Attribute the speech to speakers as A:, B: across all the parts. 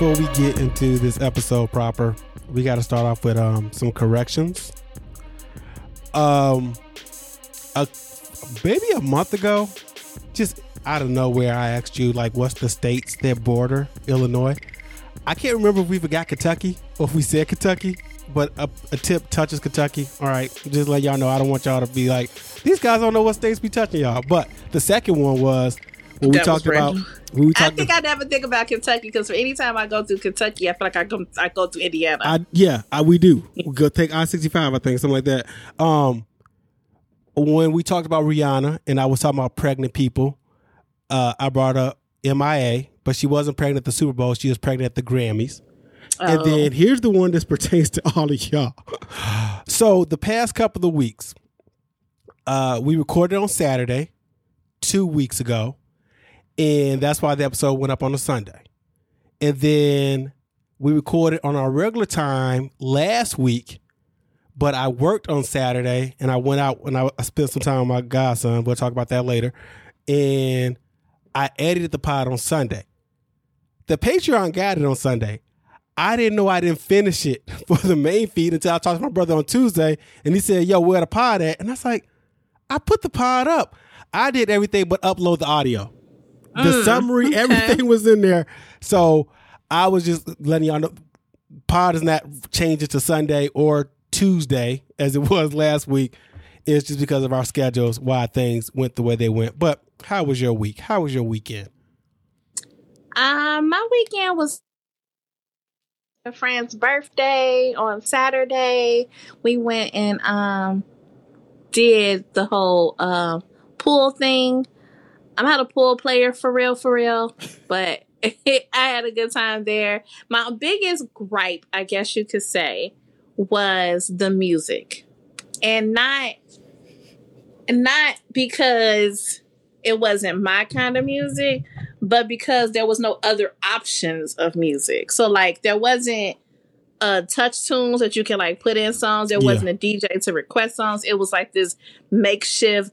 A: before we get into this episode proper, we got to start off with um, some corrections. Um, a maybe a month ago, just out of nowhere, I asked you like, what's the states that border Illinois? I can't remember if we forgot Kentucky or if we said Kentucky, but a, a tip touches Kentucky. All right, just let y'all know. I don't want y'all to be like these guys don't know what states be touching y'all. But the second one was when we
B: That
A: talked about. we
B: I think I never think about Kentucky because for any time I go to Kentucky, I feel like I go I go to Indiana.
A: I yeah, I, we do. We go take I sixty five, I think, something like that. Um, when we talked about Rihanna and I was talking about pregnant people, uh, I brought up MIA, but she wasn't pregnant at the Super Bowl. She was pregnant at the Grammys. And
B: Oh.
A: then here's the one that pertains to all of y'all. So the past couple of weeks, uh, we recorded on Saturday, two weeks ago, and that's why the episode went up on a Sunday. And then we recorded on our regular time last week, but I worked on Saturday and I went out and I, I spent some time with my godson. We'll talk about that later. And I edited the pod on Sunday. The Patreon got it on Sunday. I didn't know I didn't finish it for the main feed until I talked to my brother on Tuesday and he said, Yo, where the pod at? And I was like, I put the pod up. I did everything but upload the audio. The summary, everything was in there. So I was just letting y'all know pod is not changing to Sunday or Tuesday as it was last week. It's just because of our schedules why things went the way they went. But how was your week? How was your weekend?
B: Um, my weekend was a friend's birthday on Saturday. We went and um did the whole um pool thing. I'm not a pool player for real, for real, but I had a good time there. My biggest gripe, I guess you could say, was the music, and not not because it wasn't my kind of music, but because there was no other options of music. So like there wasn't uh TouchTunes that you can like put in songs. There
A: Yeah.
B: wasn't a DJ to request songs. It was like this makeshift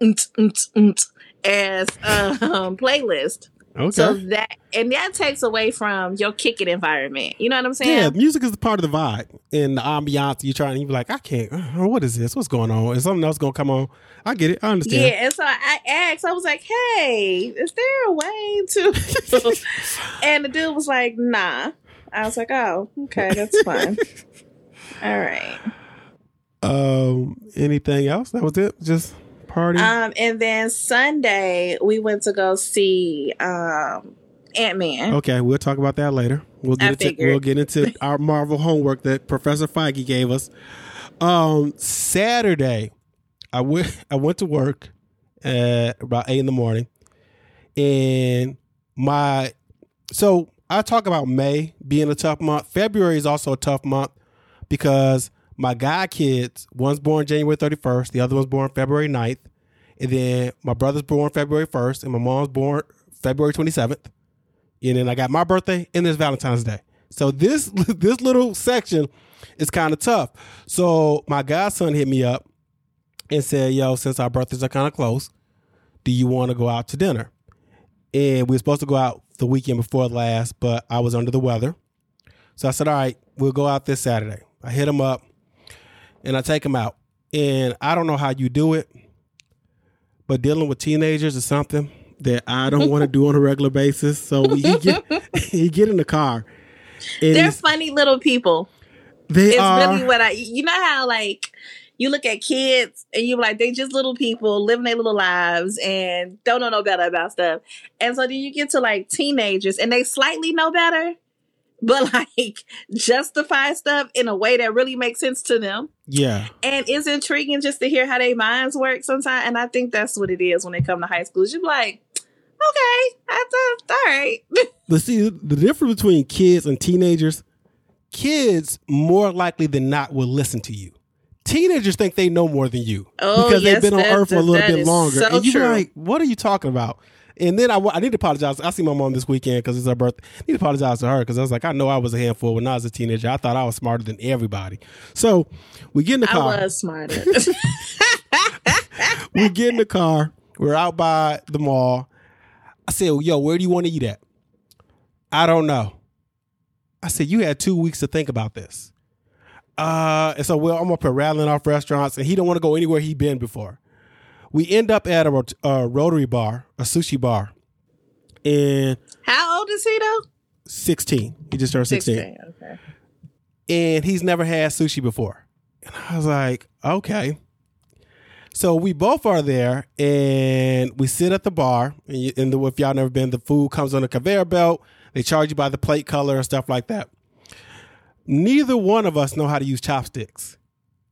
B: unt, unt, unt, as um playlist.
A: Okay.
B: So that and that takes away from your kicking environment. You know what I'm saying?
A: yeah, music is the part of the vibe and the ambiance. You trying to be like, I can't. uh, What is this? What's going on? Is something else gonna come on? I get it. I understand.
B: Yeah, and so I asked, I was like, hey, is there a way to? and the dude was like, nah. I was like, oh, okay, that's fine. All right.
A: Um. Anything else? That was it. Just party.
B: Um, and then Sunday we went to go see um Ant Man.
A: Okay, we'll talk about that later. We'll get into we'll get into our Marvel homework that Professor Feige gave us. Um, Saturday, I went I went to work at about eight in the morning, and my so I talk about May being a tough month. February is also a tough month because my guy kids, one's born January 31st, the other one's born February 9th, and then my brother's born February 1st, and my mom's born February 27th and then I got my birthday and there's Valentine's Day. So this this little section is kind of tough. So my godson hit me up and said, "Yo, since our birthdays are kind of close, do you want to go out to dinner?" And we were supposed to go out the weekend before last, but I was under the weather. So I said, "All right, we'll go out this Saturday." I hit him up and I take them out. And I don't know how you do it, but dealing with teenagers is something that I don't want to do on a regular basis. So he get he get in the car.
B: They're funny little people.
A: they
B: It's
A: are
B: really what I. You know how like you look at kids and you're like they just little people living their little lives and don't know no better about stuff. And so then you get to like teenagers and they slightly know better, but like justify stuff in a way that really makes sense to them.
A: yeah.
B: And it's intriguing just to hear how their minds work sometimes. And I think that's what it is when they come to high school. You're like, okay, that's, all right.
A: But see, the difference between kids and teenagers, kids more likely than not will listen to you. Teenagers think they know more than you
B: Oh,
A: because
B: yes,
A: they've been on
B: that-
A: Earth for a little bit longer,
B: so
A: and you're
B: true.
A: like, "What are you talking about?" And then I, I need to apologize. I see my mom this weekend because it's her birthday. I need to apologize to her because I was like, I know I was a handful when I was a teenager. I thought I was smarter than everybody. So we get in the car.
B: I was smarter.
A: we get in the car. We're out by the mall. I said, "Yo, where do you want to eat at?" I don't know. I said, you had two weeks to think about this. Uh, and so well, I'm up here rattling off restaurants, and he don't want to go anywhere he been before. We end up at a, rot- a Rotary bar, a sushi bar, and
B: How old is he though?
A: 16. He just turned 16.
B: Okay.
A: and he's never had sushi before. And I was like, okay. So we both are there, and we sit at the bar. And, you, and the, if y'all never been, the food comes on a conveyor belt. They charge you by the plate color and stuff like that. Neither one of us know how to use chopsticks.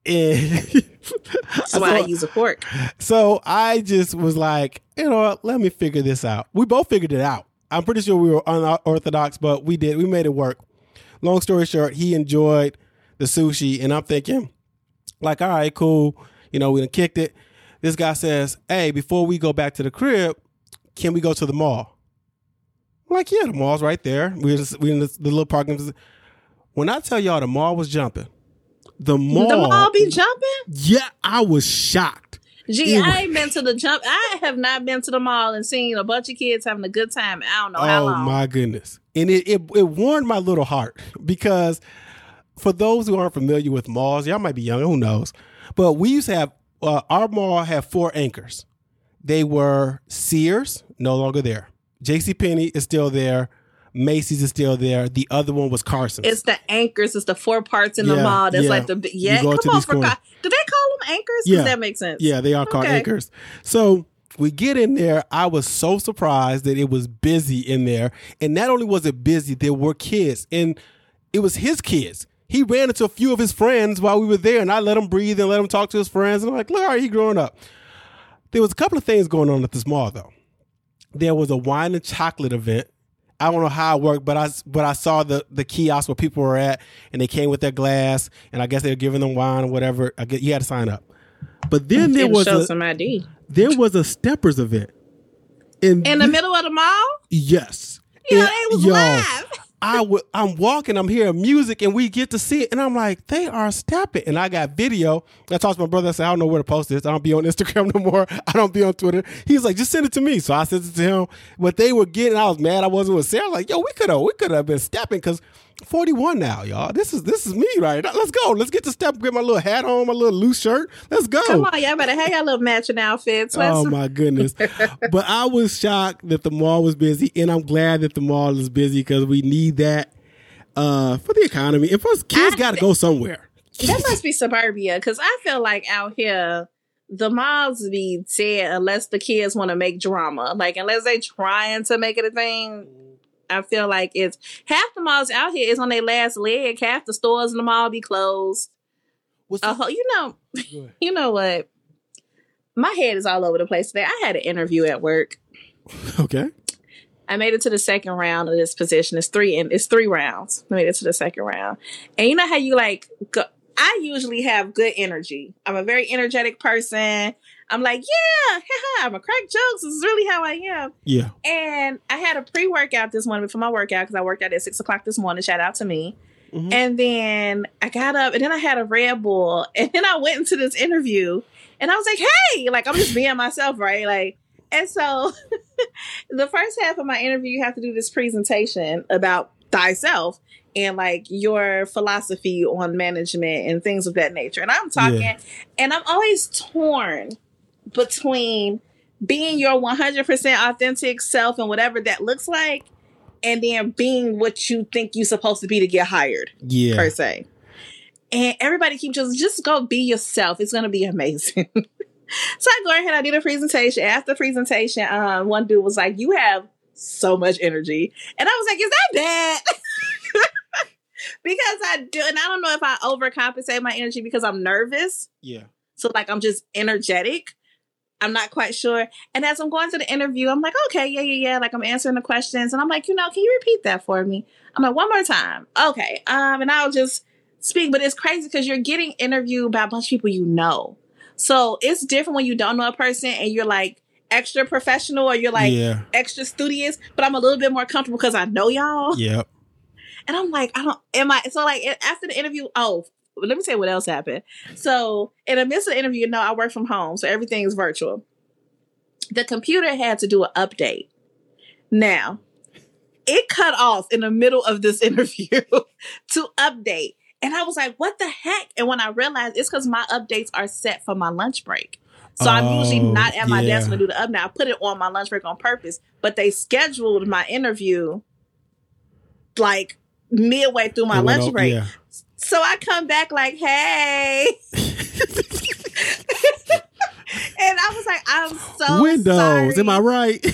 A: And
B: That's why I
A: so,
B: use a fork.
A: so I just was like, you know what, let me figure this out. We both figured it out. I'm pretty sure we were unorthodox, but we did. We made it work. Long story short, he enjoyed the sushi, and I'm thinking, like, all right, cool. You know, we done kicked it. This guy says, hey, before we go back to the crib, can we go to the mall? I'm like, yeah, the mall's right there. We just, we in the, the little parking. When I tell y'all the mall was jumping, the mall,
B: The mall be jumping?
A: yeah, I was shocked.
B: Gee,
A: Ew.
B: I ain't been to the jump. I have not been to the mall and seen a bunch of kids having a good time. I don't know how
A: oh
B: long.
A: my goodness and it, it it warmed my little heart because for those who aren't familiar with malls y'all might be young who knows but we used to have uh, our mall had four anchors they were sears no longer there jc Penney is still there macy's is still there the other one was carson's
B: It's the anchors. It's the four parts in the mall. That's
A: yeah.
B: like the yeah. Come
A: to
B: on, for. God. Do they call them anchors?
A: Yeah.
B: Does that make sense?
A: Yeah, they are called
B: Okay.
A: anchors. So we get in there. I was so surprised that it was busy in there. And not only was it busy, there were kids. And it was his kids. He ran into a few of his friends while we were there, and I let him breathe and let him talk to his friends. And I'm like, look, are he growing up. There was a couple of things going on at this mall, though. There was a wine and chocolate event. I don't know how it worked, but I but I saw the the kiosk where people were at, and they came with their glass, and I guess they were giving them wine or whatever. I guess you had to sign up. But then there was
B: show
A: a,
B: some ID
A: there was a steppers event. And
B: in the middle of the mall.
A: yes.
B: Yeah,
A: And,
B: they was
A: yo,
B: live.
A: I w- I'm walking, I'm hearing music, and we get to see it, and I'm like, they are stepping. And I got video. I talked to my brother. I said, I don't know where to post this. I don't be on Instagram no more. I don't be on Twitter. He's like, just send it to me. So I sent it to him. But they were getting. I was mad. I wasn't with Sarah. Like, yo, we could have, we could have been stepping because 41 now, y'all. This is this is me right. now. Let's go. Let's get to step. Get my little hat on, my little loose shirt. Let's go.
B: Come on, y'all better have your little matching outfits. Let's-
A: Oh my goodness. but I was shocked that the mall was busy and I'm glad that the mall is busy because we need that uh for the economy. And plus kids gotta go somewhere.
B: That must be suburbia because I feel like out here the malls be dead unless the kids want to make drama. Like unless they trying to make it a thing. I feel like it's half the malls out here is on their last leg. Half the stores in the mall be closed.
A: What's
B: whole, you know, you know what? My head is all over the place today. I had an interview at work.
A: okay.
B: I made it to the second round of this position. It's three and it's three rounds. I made it to the second round. And you know how you like go, I usually have good energy. I'm a very energetic person. I'm like, yeah, haha, I'm a crack jokes. This is really how I am.
A: Yeah.
B: And I had a pre-workout this morning before my workout because I worked out at six o'clock this morning. Shout out to me.
A: Mhm.
B: And then I got up and then I had a Red Bull. And then I went into this interview and I was like, hey, like I'm just being myself, right? Like, and so the first half of my interview, you have to do this presentation about thyself and like your philosophy on management and things of that nature. And I'm talking,
A: Yeah.
B: and I'm always torn between being your 100% authentic self and whatever that looks like, and then being what you think you're supposed to be to get hired
A: Yeah.
B: per se. And everybody keeps just just go be yourself. It's gonna be amazing. so I go ahead, I did a presentation. After the presentation, um, one dude was like, "You have so much energy," and I was like, "Is that bad?" because I do, and I don't know if I overcompensate my energy because I'm nervous.
A: Yeah.
B: So like I'm just energetic. I'm not quite sure. And as I'm going to the interview, I'm like, okay, yeah, yeah, yeah. Like I'm answering the questions, and I'm like, you know, can you repeat that for me? I'm like, one more time. Okay. Um, and I'll just speak. But it's crazy because you're getting interviewed by a bunch of people you know. So it's different when you don't know a person and you're like extra professional or you're like
A: yeah.
B: extra studious. But I'm a little bit more comfortable because I know y'all.
A: Yep.
B: And I'm like, I don't, am I, so like after the interview, oh, let me tell you what else happened. So in the midst of the interview, you know, I work from home, so everything is virtual. The computer had to do an update. Now, it cut off in the middle of this interview to update. And I was like, what the heck? And when I realized it's because my updates are set for my lunch break. So I'm usually
A: Oh,
B: not at my desk
A: yeah.
B: when I do the update. I put it on my lunch break on purpose, but they scheduled my interview like midway through my lunch break.
A: yeah.
B: So I come back like, hey. and I was like, I'm so
A: Windows,
B: sorry.
A: am I right?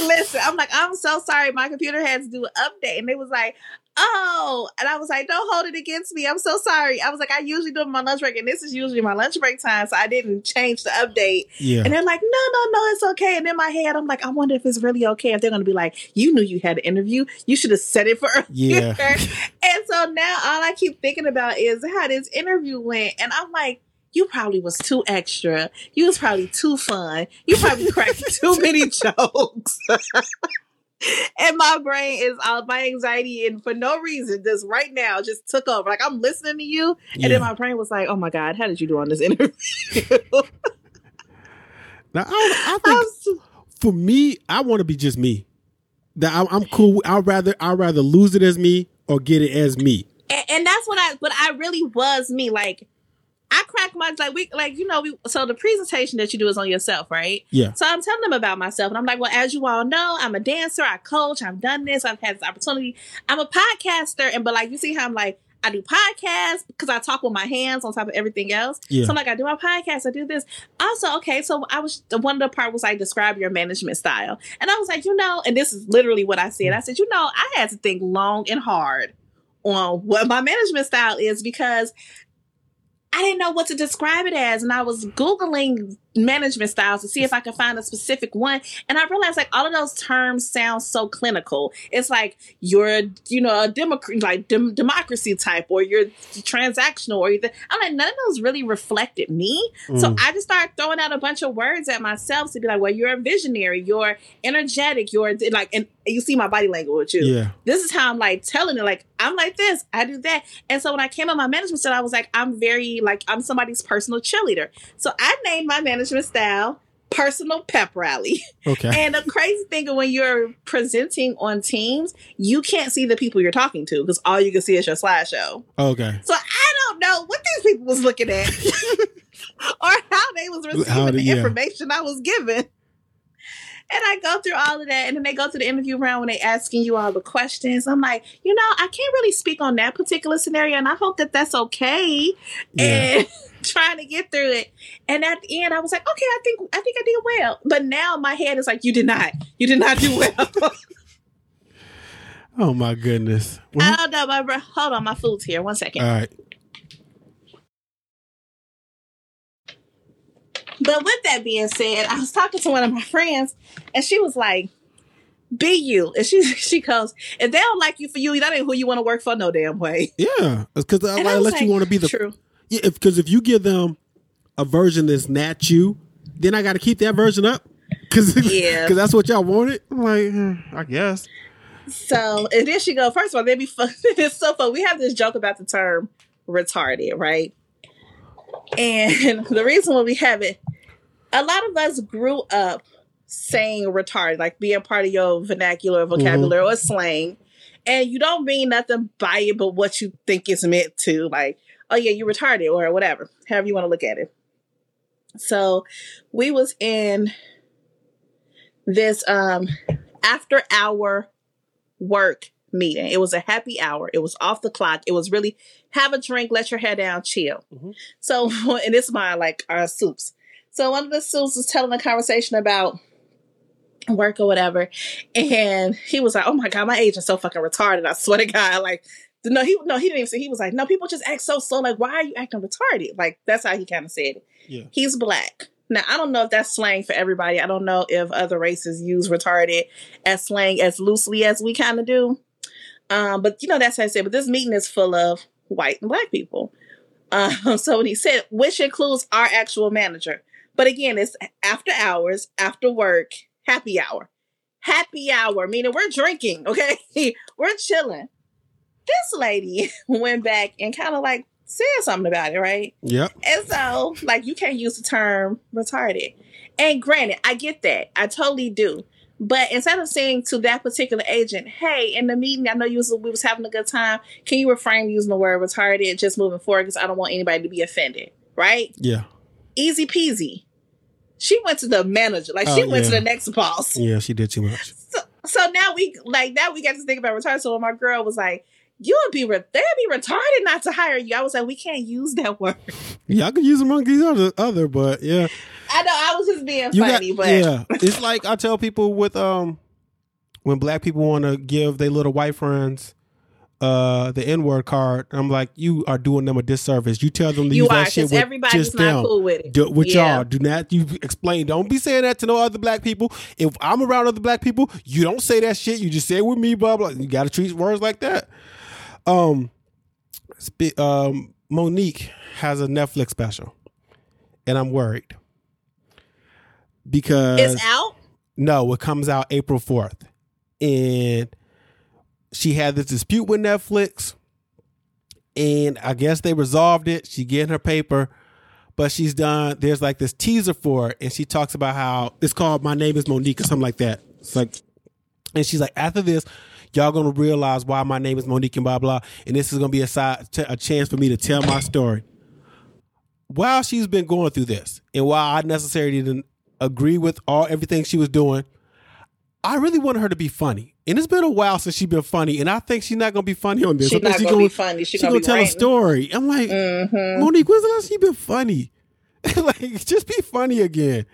B: Listen, I'm like, I'm so sorry. My computer had to do an update. And it was like, oh. And I was like, don't hold it against me. I'm so sorry. I was like, I usually do my lunch break, and this is usually my lunch break time. So I didn't change the update.
A: yeah.
B: And they're like, no, no, no, it's okay. And in my head, I'm like, I wonder if it's really okay. If they're going to be like, you knew you had an interview. You should have said it for
A: Yeah.
B: and so now all I keep thinking about is how this interview went. And I'm like, you probably was too extra. You was probably too fun. You probably cracked too many jokes. and my brain is all my anxiety and for no reason, just right now just took over. Like I'm listening to you. And
A: Yeah.
B: then my brain was like, oh my God, how did you do on this interview?
A: Now, I, I think
B: so-
A: for me, I want to be just me. That I'm, I'm cool. I'd rather I'd rather lose it as me or get it as me.
B: and, and that's what I but I really was me. Like I crack my like we like you know we so the presentation that you do is on yourself, right?
A: Yeah.
B: So I'm telling them about myself, and I'm like, well, as you all know, I'm a dancer, I coach, I've done this, I've had this opportunity. I'm a podcaster, and but like you see how I'm like. I do podcasts because I talk with my hands on top of everything else.
A: Yeah.
B: So I'm like, I do my podcast, I do this. Also, okay, so I was the one of the part was like describe your management style. And I was like, you know, and this is literally what I said. Mm. I said, you know, I had to think long and hard on what my management style is because I didn't know what to describe it as. And I was Googling management styles to see if I could find a specific one. And I realized like all of those terms sound so clinical. It's like you're, you know, a democracy, like dem- democracy type, or you're transactional, or you're I'm like, none of those really reflected me. So
A: Mm.
B: I just started throwing out a bunch of words at myself to be like, well, you're a visionary, you're energetic, you're like, and you see my body language with you.
A: yeah.
B: this is how I'm like telling it, like, I'm like this, I do that. And so when I came on my management style, I was like, I'm very, like, I'm somebody's personal cheerleader. So I named my management style personal pep rally.
A: Okay.
B: And the crazy thing is when you're presenting on teams, you can't see the people you're talking to because all you can see is your slideshow.
A: okay.
B: So I don't know what these people was looking at or how they was receiving
A: How
B: the
A: did- yeah.
B: information I was given. And I go through all of that, and then they go to the interview round when they asking you all the questions. I'm like, you know, I can't really speak on that particular scenario, and I hope that that's okay.
A: Yeah.
B: And trying to get through it, and at the end, I was like, okay, I think I think I did well. But now my head is like, you did not, you did not do well.
A: Oh my goodness.
B: I
A: Well,
B: don't know, my bro. Hold on, my food's here. One second.
A: all right.
B: But with that being said, I was talking to one of my friends, and she was like, "Be you." And she she goes, "If they don't like you for you, that ain't who you want to work for, no damn way."
A: Yeah, because I like, let you want to be the
B: true.
A: yeah. Because if, you give them a version that's not you, then I got to keep that version up. Because
B: Yeah.
A: Cause that's what y'all wanted. I'm like, hmm, I guess.
B: So and then she go, first of all, they be fun. it's so fun. We have this joke about the term retarded, right? And the reason why we have it, a lot of us grew up saying retarded, like being part of your vernacular vocabulary or slang. And you don't mean nothing by it but what you think it's meant to, like, oh yeah, you retarded or whatever, however you want to look at it. So we was in this um after hour work meeting. It was a happy hour. It was off the clock. It was really have a drink, let your hair down, chill.
A: Mhm.
B: So, and it's my like our soups. So one of the soups was telling a conversation about work or whatever, and he was like, "Oh my god, my agent's so fucking retarded." I swear to God, like. No, he no, he didn't even say. He was like, "No, people just act so slow. Like, why are you acting retarded?" Like, that's how he kind of said it.
A: Yeah.
B: He's black. Now, I don't know if that's slang for everybody. I don't know if other races use retarded as slang as loosely as we kind of do. Um, but you know, that's how I said. But this meeting is full of white and black people. Um, so when he said, which includes our actual manager, but again, it's after hours, after work, happy hour, happy hour, meaning we're drinking, okay, we're chilling. This lady went back and kind of like said something about it, right?
A: Yep.
B: And so, like, you can't use the term retarded. And granted, I get that. I totally do. But instead of saying to that particular agent, "Hey, in the meeting, I know you was we was having a good time. Can you refrain using the word retarded just moving forward because I don't want anybody to be offended." Right?
A: Yeah.
B: Easy peasy. She went to the manager, like she
A: Oh,
B: went to the next boss.
A: Yeah, she did too much.
B: So, so now we like now we got to think about retarded. So when my girl was like, "You would be re- they'd be retarded not to hire you," I was like, "We can't use that word."
A: Yeah, I could use among these other other, but yeah.
B: I know I was just being
A: You
B: funny,
A: got
B: but
A: yeah. It's like I tell people with um when black people want to give their little white friends uh the N word card, I'm like, you are doing them a disservice. You tell them to
B: you
A: use
B: are
A: that shit
B: because
A: with
B: everybody's
A: just
B: not
A: them.
B: cool with it.
A: Do, with
B: Yeah.
A: y'all, do not you explain. Don't be saying that to no other black people. If I'm around other black people, you don't say that shit. You just say it with me, blah blah. You got to treat words like that. Um, um, Mo'Nique has a Netflix special, and I'm worried because
B: It's out.
A: no, it comes out April 4th. And she had this dispute with Netflix. And I guess they resolved it. She getting her paper. But she's done, there's like this teaser for it. And she talks about how it's called My Name is Mo'Nique or something like that. It's like, and she's like, after this, y'all gonna realize why my name is Mo'Nique and blah blah. And this is gonna be a side, t- a chance for me to tell my story. While she's been going through this, and while I necessarily didn't agree with all everything she was doing, I really wanted her to be funny. And it's been a while since she's been funny, and I think she's not gonna be funny on this.
B: She's not
A: she
B: gonna be funny. She's
A: She
B: gonna
A: tell a story. I'm like,
B: Mhm.
A: Mo'Nique, when's the last you been funny? like, just be funny again.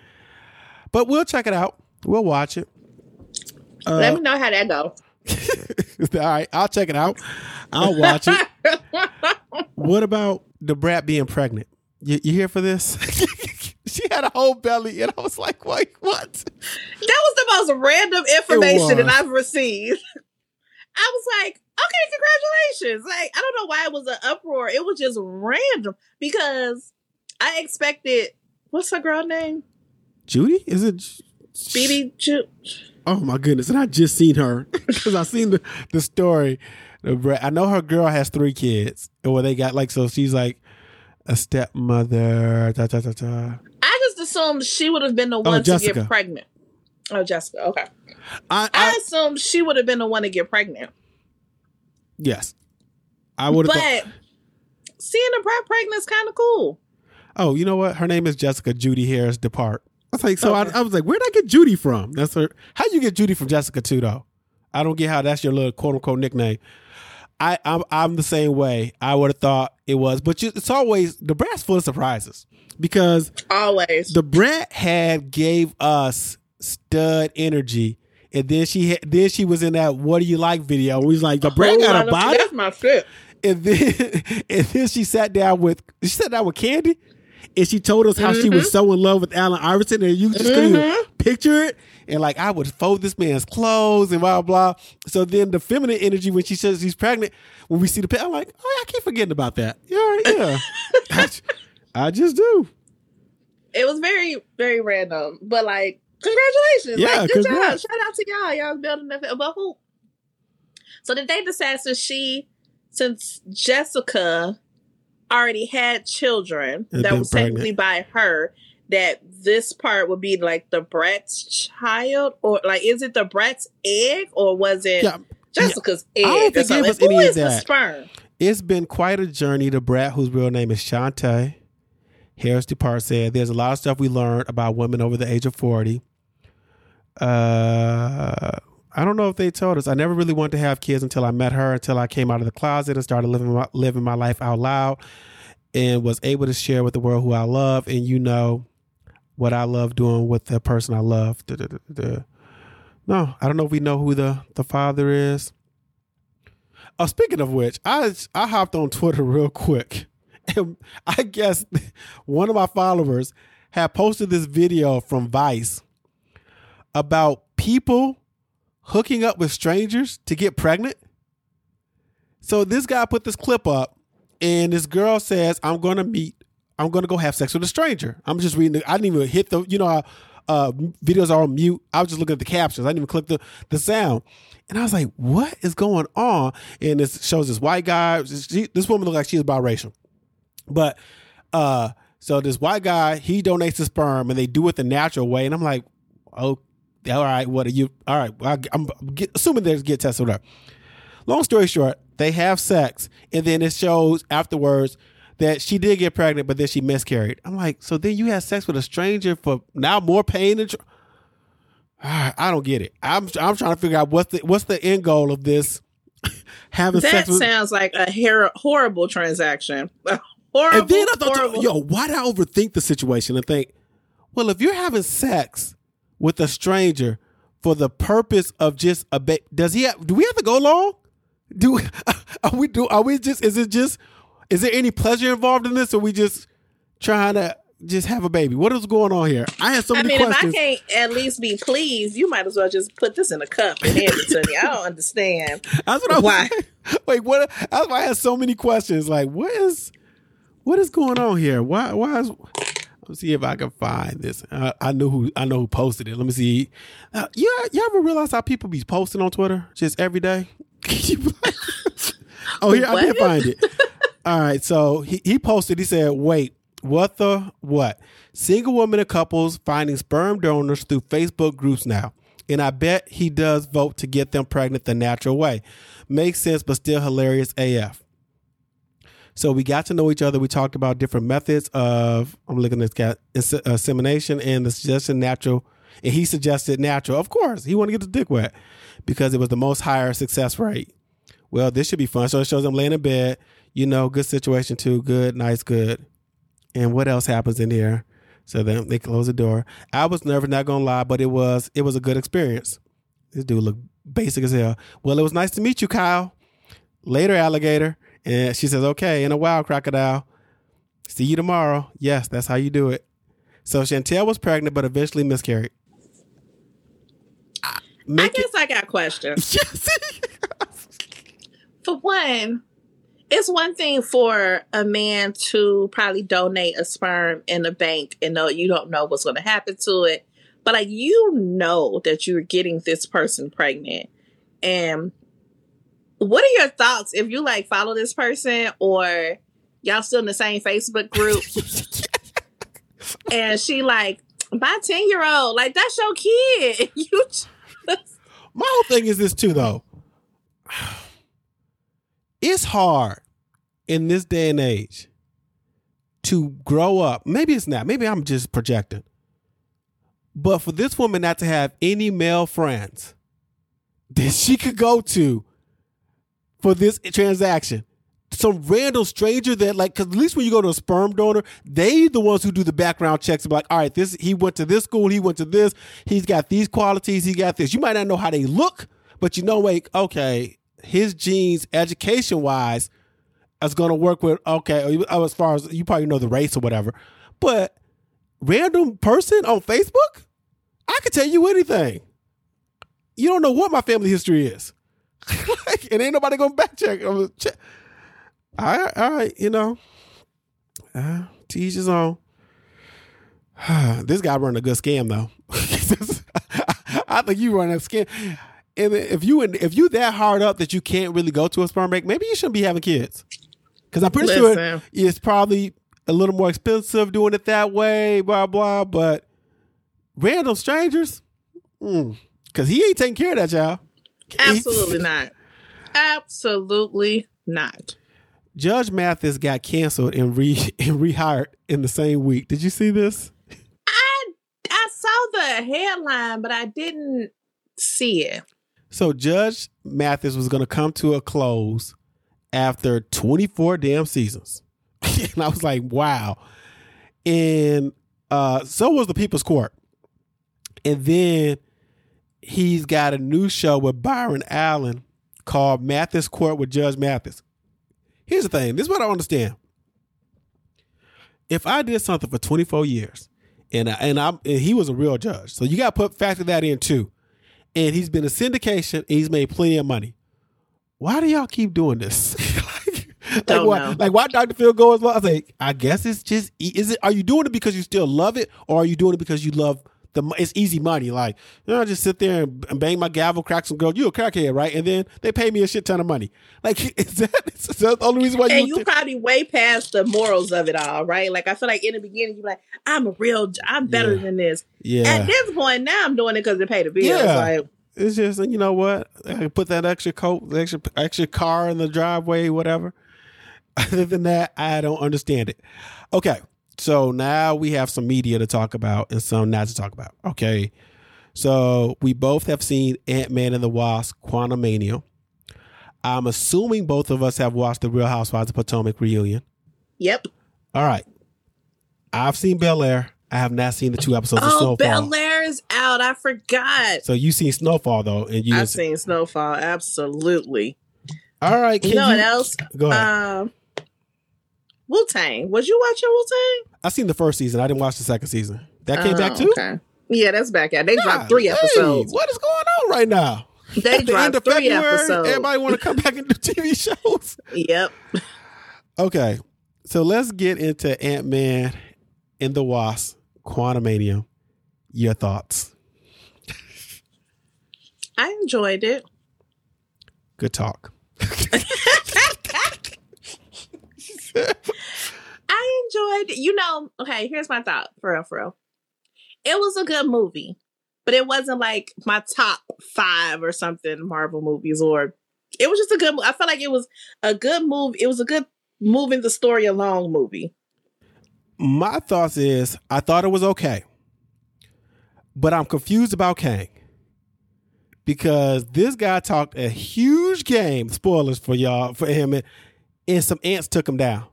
A: But we'll check it out. We'll watch it.
B: Let me know how that go.
A: All right, I'll check it out. I'll watch it. what about the brat being pregnant? You, you here for this? She had a whole belly, and I was like, "Wait, what?"
B: That was the most random information that. I've received. I was like, okay, congratulations. Like, I don't know why it was an uproar. It was just random because I expected what's her girl name?
A: Judy? Is it?
B: BB Ju-
A: Oh my goodness! And I just seen her because I seen the the story. I know her girl has three kids, and well, they got like so. She's like a stepmother. Da, da, da, da.
B: I assumed she would have been the oh, one to
A: Oh, Jessica.
B: get pregnant. Oh, Jessica. Okay.
A: I,
B: I
A: I
B: assumed she would have been the one to get pregnant.
A: yes, I would
B: But
A: have. thought,
B: seeing a brat pregnant is kind of cool.
A: oh, you know what? Her name is Jessica Judy Harris Dupart. I was like, so
B: Okay.
A: I, I was like, where'd I get Judy from? That's her. How you get Judy from Jessica too, though? I don't get how that's your little quote unquote nickname. I I'm, I'm the same way. I would have thought it was, but you, it's always the brat's full of surprises because
B: Always.
A: the brat had gave us stud energy. And then she had, then she was in that "What do you like?" video. We was like, the brat
B: oh,
A: got a body.
B: That's my shit.
A: And then and then she sat down with she sat down with Candy, and she told us how she was mm-hmm. so in love with Allen Iverson, and you just couldn't mm-hmm. picture it. And like I would fold this man's clothes and blah blah. So then the feminine energy when she says she's pregnant, when we see the pic, I'm like, oh, I keep forgetting about that. Yeah, yeah. I, I just do.
B: It was very, very random, but like, congratulations!
A: Yeah,
B: like, good job! Shout out to y'all. Y'all building that. But who? So they decide since she, since Jessica already had children that was
A: pregnant.
B: technically by her, that this part would be like the brat's child, or like is it the brat's egg, or was it
A: Yeah,
B: Jessica's
A: I don't
B: egg?
A: think
B: or
A: it was
B: Who
A: any of
B: is the sperm?
A: it's been quite a journey. The brat, whose real name is Shawntae Harris Dupart, said there's a lot of stuff we learned about women over the age of 40. Uh, I don't know if they told us. I never really wanted to have kids until I met her, until I came out of the closet and started living my, living my life out loud and was able to share with the world who I love. And you know what I love doing with the person I love. Da, da, da. No, I don't know if we know who the, the father is. Oh, speaking of which, I I hopped on Twitter real quick, and I guess one of my followers had posted this video from Vice about people hooking up with strangers to get pregnant. So this guy put this clip up, and this girl says, "I'm going to meet. I'm to go have sex with a stranger." I'm just reading. The, I didn't even hit the. You know, how, uh, videos are on mute. I was just looking at the captions. I didn't even click the the sound. And I was like, what is going on? And this shows this white guy. She, this woman looks like she's biracial. But uh so this white guy, he donates the sperm and they do it the natural way. And I'm like, oh, All right, what are you? All right, I, I'm get, assuming there's get tested. Whatever. Long story short, they have sex, and then it shows afterwards that she did get pregnant, but then she miscarried. I'm like, so then you had sex with a stranger for now more pain and. Tr- ah, I don't get it. I'm I'm trying to figure out what's the what's the end goal of this. having
B: that
A: sex with
B: sounds like a her- horrible transaction. horrible.
A: and then I thought,
B: horrible.
A: yo, why did I overthink the situation and think, well, if you're having sex with a stranger for the purpose of just a ba- does he have, do we have to go long? Do are we do are we just is it just is there any pleasure involved in this or we just trying to just have a baby? What is going on here? I have so many questions.
B: I mean,
A: questions.
B: if I can't at least be pleased, you might as well just put this in a cup and hand it to me. I don't understand.
A: That's what I
B: Why?
A: Like what that's why I had so many questions. Like what is what is going on here? Why why is Let's see if I can find this. Uh, I know who I know who posted it. Let me see. Uh, you you ever realize how people be posting on Twitter just every day? oh, here I did
B: What?
A: find it. All right, so he, he posted. He said, "Wait, what the what? Single women and couples finding sperm donors through Facebook groups now." And I bet he does vote to get them pregnant the natural way. Makes sense, but still hilarious AF. So we got to know each other. We talked about different methods of I'm looking at this cat uh, insemination and the suggestion natural. And he suggested natural. Of course, he wanted to get the dick wet because it was the most higher success rate. Well, this should be fun. So it shows them laying in bed. You know, good situation too. Good, nice, good. And what else happens in here? So then they close the door. I was nervous, not gonna lie, but it was it was a good experience. This dude looked basic as hell. Well, it was nice to meet you, Kyle. Later, alligator. And she says, okay, in a while, crocodile. See you tomorrow. Yes, that's how you do it. So Chantel was pregnant, but eventually miscarried.
B: I
A: Make
B: guess I got questions. For one, it's one thing for a man to probably donate a sperm in a bank and know you don't know what's going to happen to it, but like you know that you're getting this person pregnant. And what are your thoughts if you like follow this person or y'all still in the same Facebook group and she like my 10 year old like that's your kid you just,
A: My whole thing is this too, though. It's hard in this day and age to grow up. Maybe it's not. Maybe I'm just projecting. But for this woman not to have any male friends that she could go to for this transaction, some random stranger that like, because at least when you go to a sperm donor, they the ones who do the background checks. And be like, all right, this he went to this school, he went to this, he's got these qualities, he got this. You might not know how they look, but you know, like, okay, his genes, education wise, is going to work with okay. oh, As far as you probably know the race or whatever, but random person on Facebook, I could tell you anything. You don't know what my family history is. like, and ain't nobody gonna back check. All right, you know. Uh, to his own. this guy running a good scam though. I think you run a scam. And if you if you that hard up that you can't really go to a sperm bank, maybe you shouldn't be having kids. Because I'm pretty sure it's probably a little more expensive doing it that way, blah blah. But random strangers, mm, because he ain't taking care of that child.
B: Absolutely not. Absolutely not.
A: Judge Mathis got canceled and re and rehired in the same week. Did you see this?
B: I I saw the headline, but I didn't see it.
A: So Judge Mathis was going to come to a close after 24 damn seasons. and I was like, wow. And uh so was the People's Court. And then he's got a new show with Byron Allen called Mathis Court with Judge Mathis. Here's the thing. This is what I understand. If I did something for 24 years and I, and I'm and he was a real judge. So you got to put factor that in too. And he's been a syndication and he's made plenty of money. Why do y'all keep doing this? like, like why,
B: know.
A: like why Dr. Phil goes well? I was like, I guess it's just is it are you doing it because you still love it or are you doing it because you love the it's easy money. Like you know, I just sit there and bang my gavel, crack some girl. You a crackhead, right? And then they pay me a shit ton of money. Like is that, is that the only reason why
B: and
A: you?
B: you probably way past the morals of it all, right? Like I feel like in the beginning you're like, I'm a real, I'm better
A: Yeah.
B: than this.
A: yeah,
B: At this point, now I'm doing it because they pay the bills.
A: Yeah.
B: Like,
A: it's just you know what I can put that extra coat, the extra extra car in the driveway, whatever. Other than that, I don't understand it. Okay, so now we have some media to talk about and some not to talk about. Okay, so we both have seen Ant Man and the Wasp: Quantumania. I'm assuming both of us have watched the Real Housewives of Potomac reunion.
B: yep.
A: All right, I've seen Bel Air. I have not seen the two episodes of
B: Oh,
A: Snowfall.
B: Bel Air is out. I forgot.
A: So you seen Snowfall though, and you
B: I've seen Snowfall. Absolutely.
A: all right.
B: You know what else?
A: Go ahead.
B: Um, Wu Tang. Was you watching Wu Tang?
A: I seen the first season. I didn't watch the second season. That came back too.
B: Okay. Yeah, that's back out. They dropped
A: God,
B: three
A: hey,
B: episodes.
A: what is going on right now?
B: They
A: At the end
B: dropped
A: of
B: three
A: February,
B: episodes.
A: everybody want to come back and do TV shows.
B: Yep.
A: Okay, so let's get into Ant Man and the Wasp: Quantumania. Your thoughts?
B: I enjoyed it.
A: Good talk.
B: I enjoyed, you know, okay, here's my thought for real, for real. It was a good movie, but it wasn't like my top five or something Marvel movies, or it was just a good, I felt like it was a good move. It was a good moving the story along movie.
A: My thoughts is I thought it was okay, but I'm confused about Kang because this guy talked a huge game. Spoilers for y'all for him, and, some ants took him down.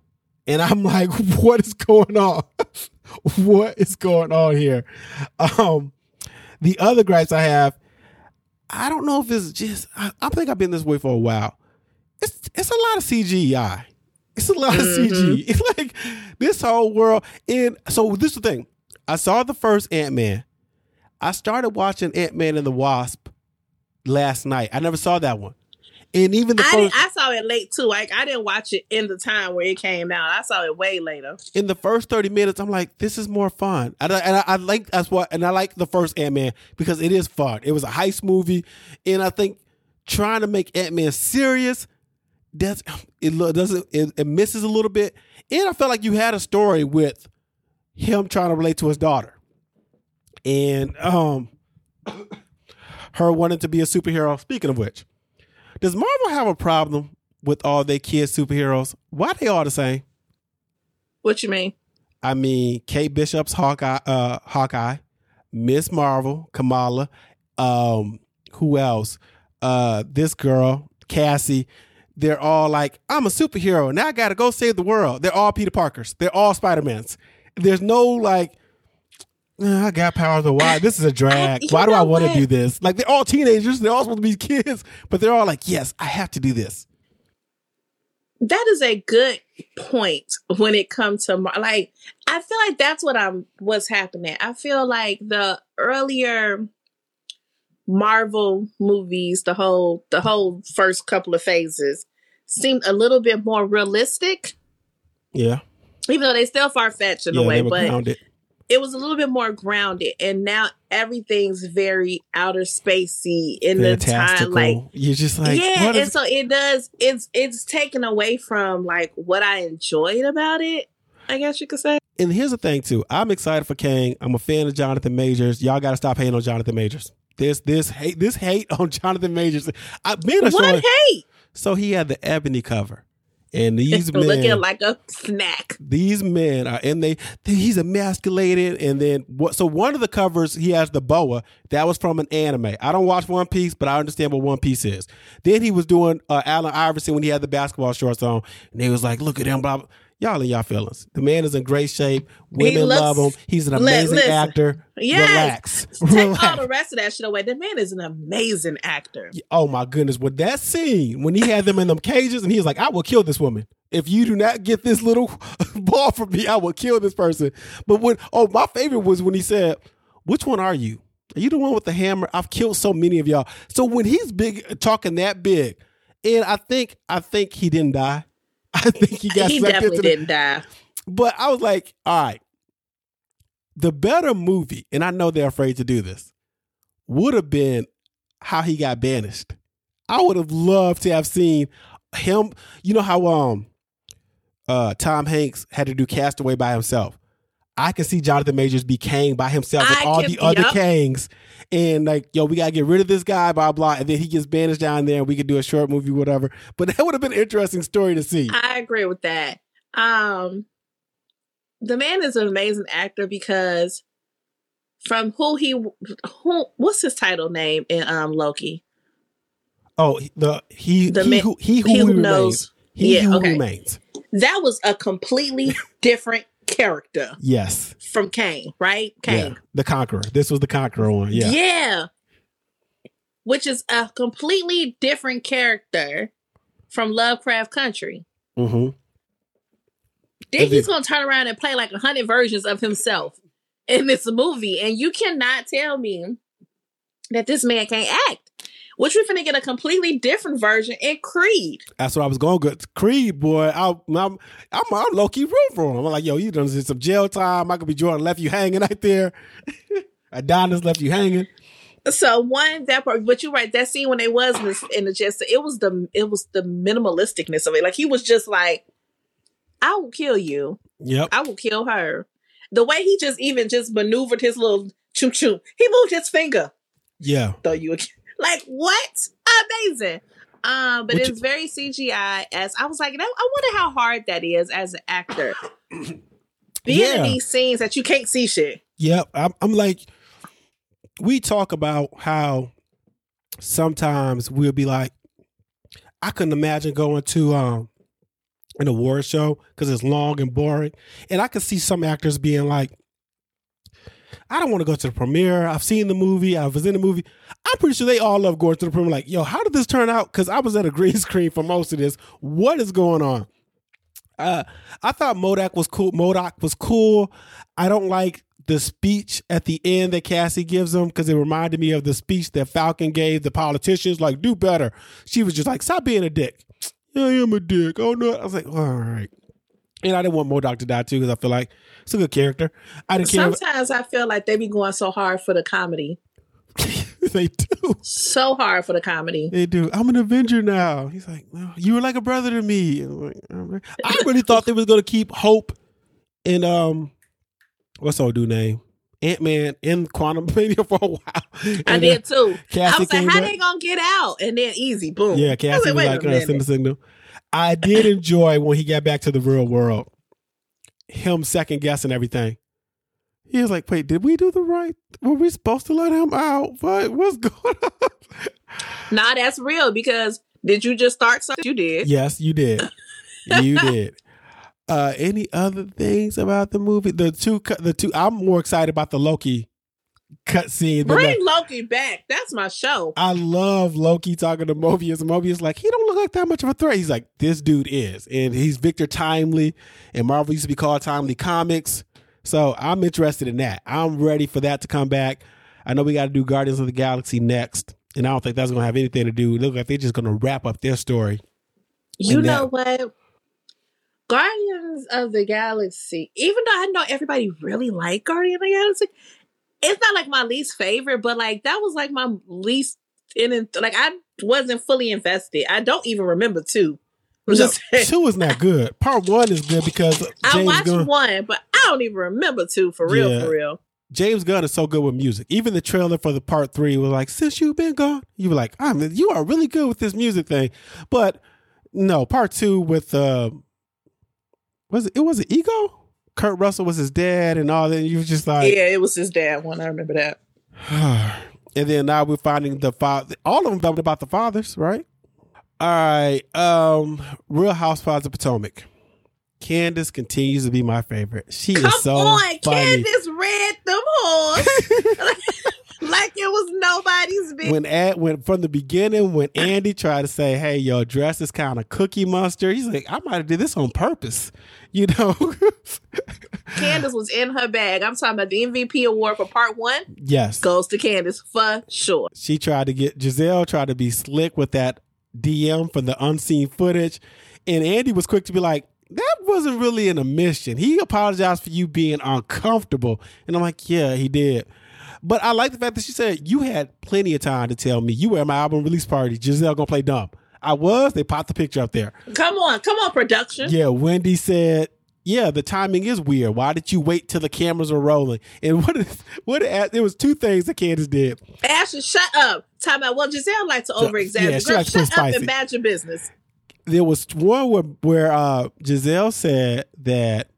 A: And I'm like, what is going on? what is going on here? Um, the other gripes I have, I don't know if it's just. I, I think I've been this way for a while. It's it's a lot of CGI. It's a lot of
B: Mhm.
A: CG. It's like this whole world. And so this is the thing. I saw the first Ant Man. I started watching Ant Man and the Wasp last night. I never saw that one. And even the
B: I,
A: first
B: I saw it late too. Like I didn't watch it in the time where it came out. I saw it way later.
A: in the first 30 minutes, I'm like, this is more fun. And I, and I, I like that's what and I like the first Ant Man because it is fun. It was a heist movie. And I think trying to make Ant Man serious, that's it doesn't it, it misses a little bit. And I felt like you had a story with him trying to relate to his daughter. And um her wanting to be a superhero. Speaking of which, does Marvel have a problem with all their kids superheroes? Why they all the same?
B: What you mean?
A: I mean, Kate Bishop's Hawkeye, uh, Hawkeye, Ms. Marvel, Kamala, um, who else? Uh, this girl, Cassie. They're all like, I'm a superhero. Now I got to go save the world. They're all Peter Parkers. They're all Spider Mans. There's no like, "Uh, Eh, I got powers, but why? This is a drag.
B: you
A: Why do I want to do this? Like, they're all teenagers. They're all supposed to be kids, but they're all like, yes, I have to do this.
B: that is a good point when it comes to Mar- like I feel like that's what I'm what's happening. I feel like the earlier Marvel movies, the whole the whole first couple of phases seemed a little bit more realistic,
A: Yeah.
B: even though they still far fetched in
A: yeah,
B: a way, but
A: grounded.
B: It was a little bit more grounded. And now everything's very outer spacey in the time like
A: You're just like,
B: yeah, and so it does. It's it's taken away from like what I enjoyed about it. I guess you could say.
A: and here's the thing too. I'm excited for Kang. I'm a fan of Jonathan Majors. Y'all got to stop hating on Jonathan Majors. This this hate this hate on Jonathan Majors. I men are
B: What hate?
A: So he had the ebony cover, and these men,
B: Looking like a snack.
A: these men are and they, they he's emasculated. And then what? So one of the covers he has the boa that was from an anime. I don't watch One Piece, but I understand what One Piece is. Then he was doing uh, Allen Iverson when he had the basketball shorts on, and he was like, "Look at him, blah." blah. Y'all in y'all feelings. The man is in great shape. Women
B: looks-
A: love him. He's an amazing
B: listen.
A: actor.
B: Yes.
A: Relax.
B: Take
A: Relax.
B: all the rest of that shit away. The man is an amazing actor.
A: Oh my goodness! With that scene, when he had them in them cages, and he was like, "I will kill this woman if you do not get this little ball from me. I will kill this person." But when oh, my favorite was when he said, "Which one are you? Are you the one with the hammer? I've killed so many of y'all." So when he's big, talking that big, and I think I think he didn't die. I think he got
B: he definitely didn't die.
A: but I was like, all right. the better movie, and I know they're afraid to do this, would have been how he got banished. I would have loved to have seen him. You know how um uh Tom Hanks had to do Castaway by himself. I can see Jonathan Majors be Kang by himself with
B: I
A: all
B: can-
A: the other
B: yep.
A: Kangs, and like, yo, we gotta get rid of this guy, blah blah, and then he gets banished down there, and we could do a short movie, whatever. But that would have been an interesting story to see.
B: I agree with that. Um, the man is an amazing actor because from who he who what's his title name in um Loki?
A: Oh, the he
B: The
A: he
B: man-
A: who he who,
B: he who
A: remains.
B: knows.
A: He
B: Yeah,
A: who
B: okay.
A: remains.
B: That was a completely different character
A: Yes.
B: from Kang, right?
A: Yeah.
B: Kang.
A: The Conqueror. This was the Conqueror one. Yeah.
B: Yeah. Which is a completely different character from Lovecraft Country.
A: Mm-hmm.
B: Then
A: And
B: he's gonna turn around and play like a hundred versions of himself in this movie, and you cannot tell me that this man can't act. Which we're finna get a completely different version in Creed.
A: That's what I was going to Creed, boy. I, I'm, I'm, I'm low key root for him. I'm like, yo, you done did some jail time. Michael B. Jordan left you hanging right there. Adonis left you hanging.
B: So one that part, but you're right. That scene when they was in the, in the just, it was the it was the minimalisticness of it. Like he was just like, "I will kill you.
A: Yep.
B: I will kill her." The way he just even just maneuvered his little choo choo. He moved his finger.
A: Yeah.
B: throw you like what amazing um but it's very cgi as i was like i I wonder how hard that is as an actor being
A: Yeah.
B: in these scenes that you can't see shit
A: Yep. I'm, I'm like, we talk about how sometimes we'll be like, I couldn't imagine going to um an award show because it's long and boring. And I could see some actors being like, I don't want to go to the premiere. I've seen the movie. I was in the movie. I'm pretty sure they all love going to the premiere. Like, yo, how did this turn out? Because I was at a green screen for most of this. What is going on? Uh, I thought MODOK was cool. MODOK was cool. I don't like the speech at the end that Cassie gives him because it reminded me of the speech that Falcon gave the politicians. Like, do better. She was just like, stop being a dick. I am a dick. Oh no. I was like, all right. And I didn't want MODOK to die too because I feel like it's a good character. I didn't care.
B: sometimes i feel like they be going so hard for the comedy
A: they do.
B: so hard for the comedy
A: They do. I'm an Avenger now. He's like, you were like a brother to me. I'm like, "All right." I really thought they was gonna keep Hope and um, what's old dude name? Ant Man in Quantum Mania for a while.
B: i
A: And then
B: did too
A: Cassie
B: i was like how
A: back.
B: they gonna get out and then easy boom
A: Yeah,
B: I
A: Cassie was
B: wait
A: like,
B: a
A: uh, send
B: a
A: signal. I did enjoy when he got back to the real world, him second guessing everything. He was like, wait, did we do the right? Were we supposed to let him out? What, what's going on?
B: nah that's real because did you just start something you did
A: Yes, you did. You did. Uh, any other things about the movie? The two, the two. I'm more excited about the Loki cut scene.
B: bring
A: the-
B: loki back that's my show
A: I love Loki talking to Mobius. Mobius like he don't look like that much of a threat. He's like this dude is, and he's Victor Timely, and Marvel used to be called Timely Comics. So I'm interested in that. I'm ready for that to come back. I know we got to do Guardians of the Galaxy next, and I don't think that's going to have anything to do. It looks like they're just going to wrap up their story.
B: You know what? Guardians of the Galaxy, even though I know everybody really like Guardians of the Galaxy, it's not like my least favorite, but like that was like my least in it- like I wasn't fully invested. I don't even remember two. Just.
A: Two is not good. Part one is good because
B: I
A: James
B: watched
A: Gunn.
B: one, but I don't even remember two for real,
A: Yeah.
B: for real.
A: James Gunn is so good with music. Even the trailer for the part three was like, "Since you've been gone," you were like, I mean, you are really good with this music thing." But no, part two with uh, was it? It was an ego. Kurt Russell was his dad, and all that. And you were just like,
B: yeah, it was his dad one. I remember that.
A: and then now we're finding the father. All of them talking about the fathers, right? All right. Um, Real Housewives of Potomac. Candiace continues to be my favorite. She
B: Come
A: is so
B: on,
A: funny.
B: Candiace read them horse like it was nobody's business.
A: when Ad, when from the beginning when Andy tried to say, "Hey, your dress is kind of cookie monster," he's like, "I might have did this on purpose," you know.
B: Candiace was in her bag. I'm talking about the MVP award for part one
A: yes,
B: goes to Candiace for sure.
A: she tried to get Gizelle tried to be slick with that DM from the unseen footage, and Andy was quick to be like, "That wasn't really in a mission. He apologized for you being uncomfortable. And I'm like, yeah, he did. But I like the fact that she said you had plenty of time to tell me you were at my album release party. Gizelle gonna play dumb. I was. They popped the picture up there.
B: Come on, come on, production.
A: Yeah, Wendy said, "Yeah, the timing is weird. Why did you wait till the cameras were rolling?" And what is what? There was two things that Candiace did.
B: Ashley, shut up. Time out. Well, Gizelle likes to over exaggerate.
A: Yeah, she
B: Girl,
A: likes
B: shut up
A: spicy.
B: and manage your business.
A: There was one where, where uh, Gizelle said that.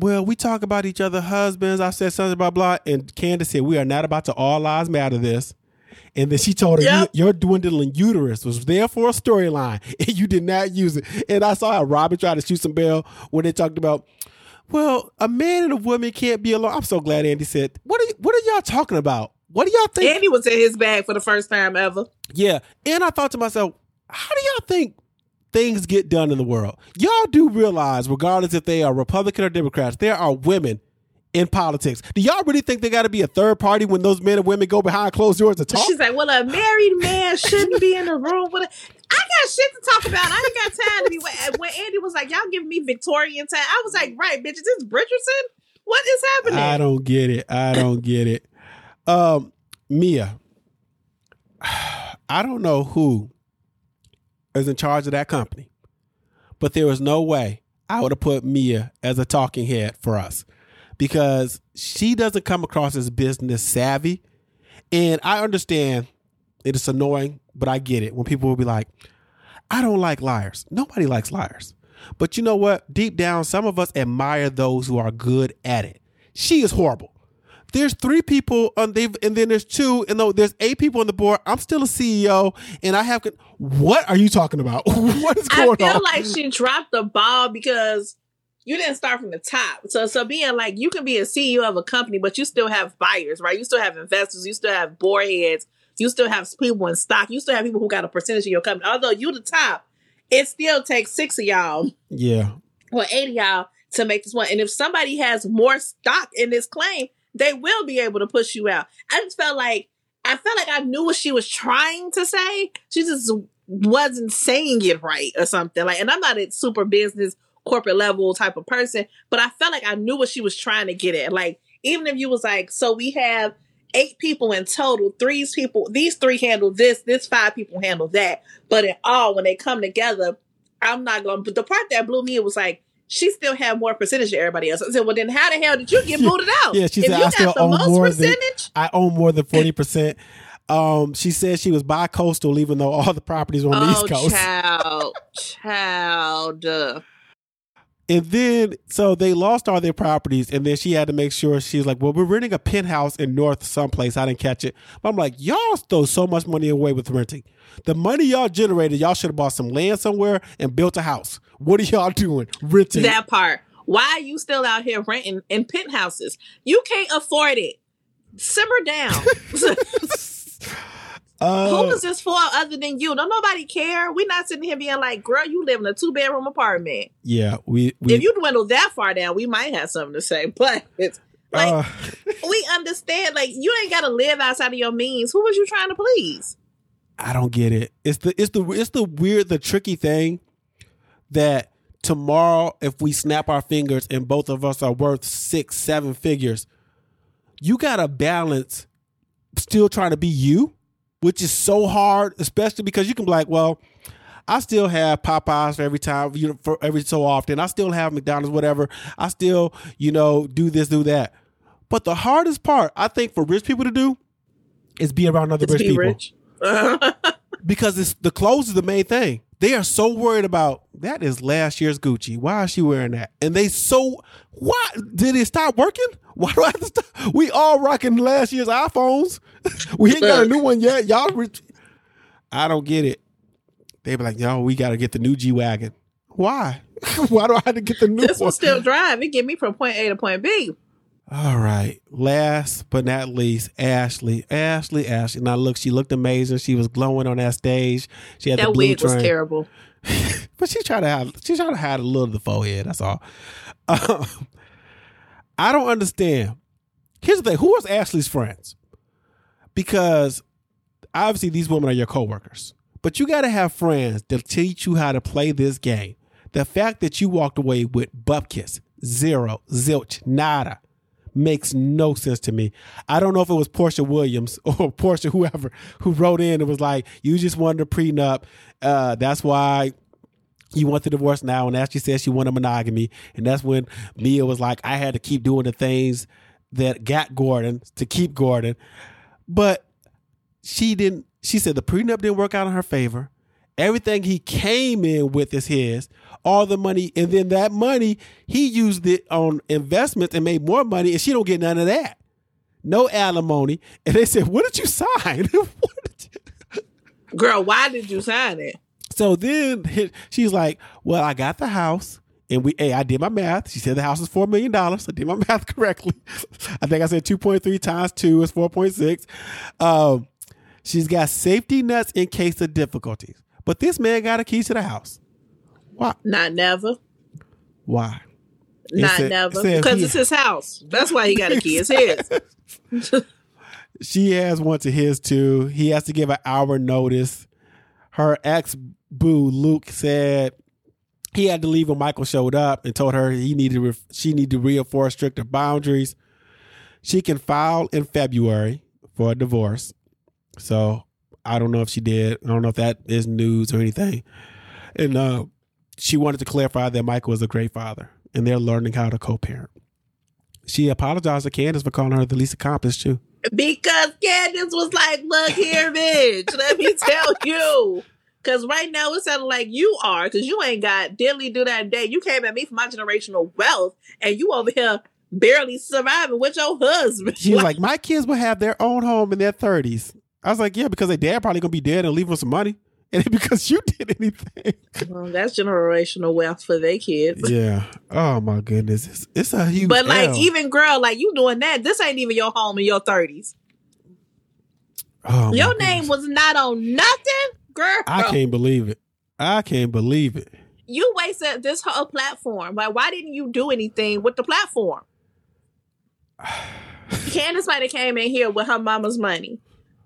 A: Well, we talk about each other husbands. I said something blah blah, and Candiace said we are not about to all lives matter this. And then she told her,
B: Yep.
A: "You- "Your dwindling uterus was there for a storyline, and you did not use it." And I saw how Robin tried to shoot some bell when they talked about, "Well, a man and a woman can't be alone." I'm so glad Andy said, "What are y- what are y'all talking about? What do y'all think?"
B: Andy was in his bag for the first time ever.
A: Yeah. And I thought to myself, how do y'all think things get done in the world? Y'all do realize, regardless if they are Republican or Democrats, there are women in politics. Do y'all really think they got to be a third party when those men and women go behind closed doors to talk?
B: She's like, well, a married man shouldn't be in the room with a. I got shit to talk about. I ain't got time to be. When, when Andy was like, y'all giving me Victorian time, I was like, right, bitch, is this Bridgerton? What is happening?
A: I don't get it. I don't get it. Um, Mia, I don't know who is in charge of that company, but there was no way I would have put Mia as a talking head for us because she doesn't come across as business savvy. And I understand it is annoying, but I get it when people will be like, I don't like liars. Nobody likes liars. But you know what? Deep down, some of us admire those who are good at it. She is horrible. There's three people on and then there's two, and there's eight people on the board, I'm still a CEO, and I have. What are you talking about? what is going on?
B: I feel
A: on?
B: like she dropped the ball because you didn't start from the top. So, so being like you can be a CEO of a company, but you still have buyers, right? You still have investors, you still have board heads, you still have people in stock, you still have people who got a percentage of your company. Although you the top, it still takes six of y'all
A: yeah,
B: or eight of y'all to make this one. And if somebody has more stock in this claim, they will be able to push you out. I just felt like I felt like I knew what she was trying to say. She just wasn't saying it right or something. Like, and I'm not a super business corporate level type of person, but I felt like I knew what she was trying to get at. Like, even if you was like, so we have eight people in total, three's people, these three handle this, this five people handle that. But in all, when they come together, I'm not going to, But the part that blew me it was like she still had more percentage than everybody else. I said, well, then how the hell did you get booted out?
A: Yeah, she
B: if
A: said,
B: you
A: "I still
B: the
A: own
B: most
A: more than- I own more than forty percent. Um, she said she was bi-coastal, even though all the properties were on the
B: Oh,
A: East Coast.
B: child, child.
A: And then, so they lost all their properties, and then she had to make sure she was like, "Well, we're renting a penthouse in North someplace. I didn't catch it." But I'm like, "Y'all throw so much money away with renting. The money y'all generated, y'all should have bought some land somewhere and built a house. What are y'all doing? Renting?
B: That part. Why are you still out here renting in penthouses? You can't afford it. Simmer down.
A: uh,
B: Who is this for other than you? Don't nobody care. We're not sitting here being like, girl, you live in a two bedroom apartment.
A: yeah, we we
B: if you dwindle that far down, we might have something to say. But it's like
A: uh,
B: we understand, like you ain't gotta live outside of your means. Who was you trying to please?
A: I don't get it. It's the it's the it's the weird the tricky thing that tomorrow if we snap our fingers and both of us are worth six seven figures, you got to balance still trying to be you, which is so hard, especially because you can be like, well, I still have Popeyes for every time, you know, for every so often. I still have McDonald's, whatever. I still, you know, do this, do that. But the hardest part, I think, for rich people to do is be around other
B: Just
A: rich
B: be
A: people
B: rich.
A: because it's the clothes is the main thing. They are so worried about that is last year's Gucci. Why is she wearing that? And they so why did it stop working? Why do I have to stop? We all rocking last year's iPhones. we ain't got a new one yet. Y'all. I don't get it. They be like, yo, we got to get the new G wagon. Why? Why do I have to get the new
B: this
A: one?
B: one still drive. It get me from point A to point B.
A: All right. Last but not least, Ashley. Ashley, Ashley. Now look, she looked amazing. She was glowing on that stage. She had the
B: That
A: blue
B: wig was terrible.
A: but she tried to hide. She tried to hide a little of the forehead. That's all. Um, I don't understand. Here's the thing: who is Ashley's friends? Because obviously these women are your coworkers, but you got to have friends that teach you how to play this game. The fact that you walked away with bupkis, zero, zilch, nada, makes no sense to me. I don't know if it was Portia Williams or Portia whoever who wrote in and was like, "You just wanted a prenup. Uh, that's why." You want the divorce now, and as she said, she wanted monogamy, and that's when Mia was like, "I had to keep doing the things that got Gordon to keep Gordon," but she didn't. She said the prenup didn't work out in her favor. Everything he came in with is his. All the money, and then that money he used it on investments and made more money, and she don't get none of that. No alimony. And they said, "What did you sign?" Did you-"
B: Girl, why did you sign it?
A: So then she's like, "Well, I got the house." And we, hey, I did my math. She said the house is four million dollars. I did my math correctly. I think I said two point three times two is four point six. Um, she's got safety nets in case of difficulties. But this man got a key to the house. Why?
B: Not never.
A: Why?
B: Not
A: said-
B: never. Because it's his house. That's why he got a key. It's his.
A: She has one to his too. He has to give an hour notice. Her ex boo Luke said he had to leave when Michael showed up and told her he needed re- she needed to reinforce stricter boundaries. She can file in February for a divorce. So I don't know if she did. I don't know if that is news or anything. And uh, she wanted to clarify that Michael is a great father and they're learning how to co-parent. She apologized to Candiace for calling her the least accomplished too.
B: Because Candiace was like, look here, bitch. Let me tell you. Because right now it sounded like you are, because you ain't got diddly do that day. You came at me for my generational wealth, and you over here barely surviving with your husband.
A: She was like, my kids will have their own home in their thirties. I was like, yeah, because their dad probably gonna be dead and leave them some money, and because you did anything.
B: well, that's generational wealth for their kids.
A: yeah. Oh my goodness, it's, it's a huge.
B: But like,
A: L.
B: even girl, like you doing that, this ain't even your home in your thirties.
A: Oh,
B: your
A: goodness.
B: name was not on nothing, girl.
A: I can't believe it. I can't believe it.
B: You wasted this whole platform. Like, why didn't you do anything with the platform? Candiace might have came in here with her mama's money.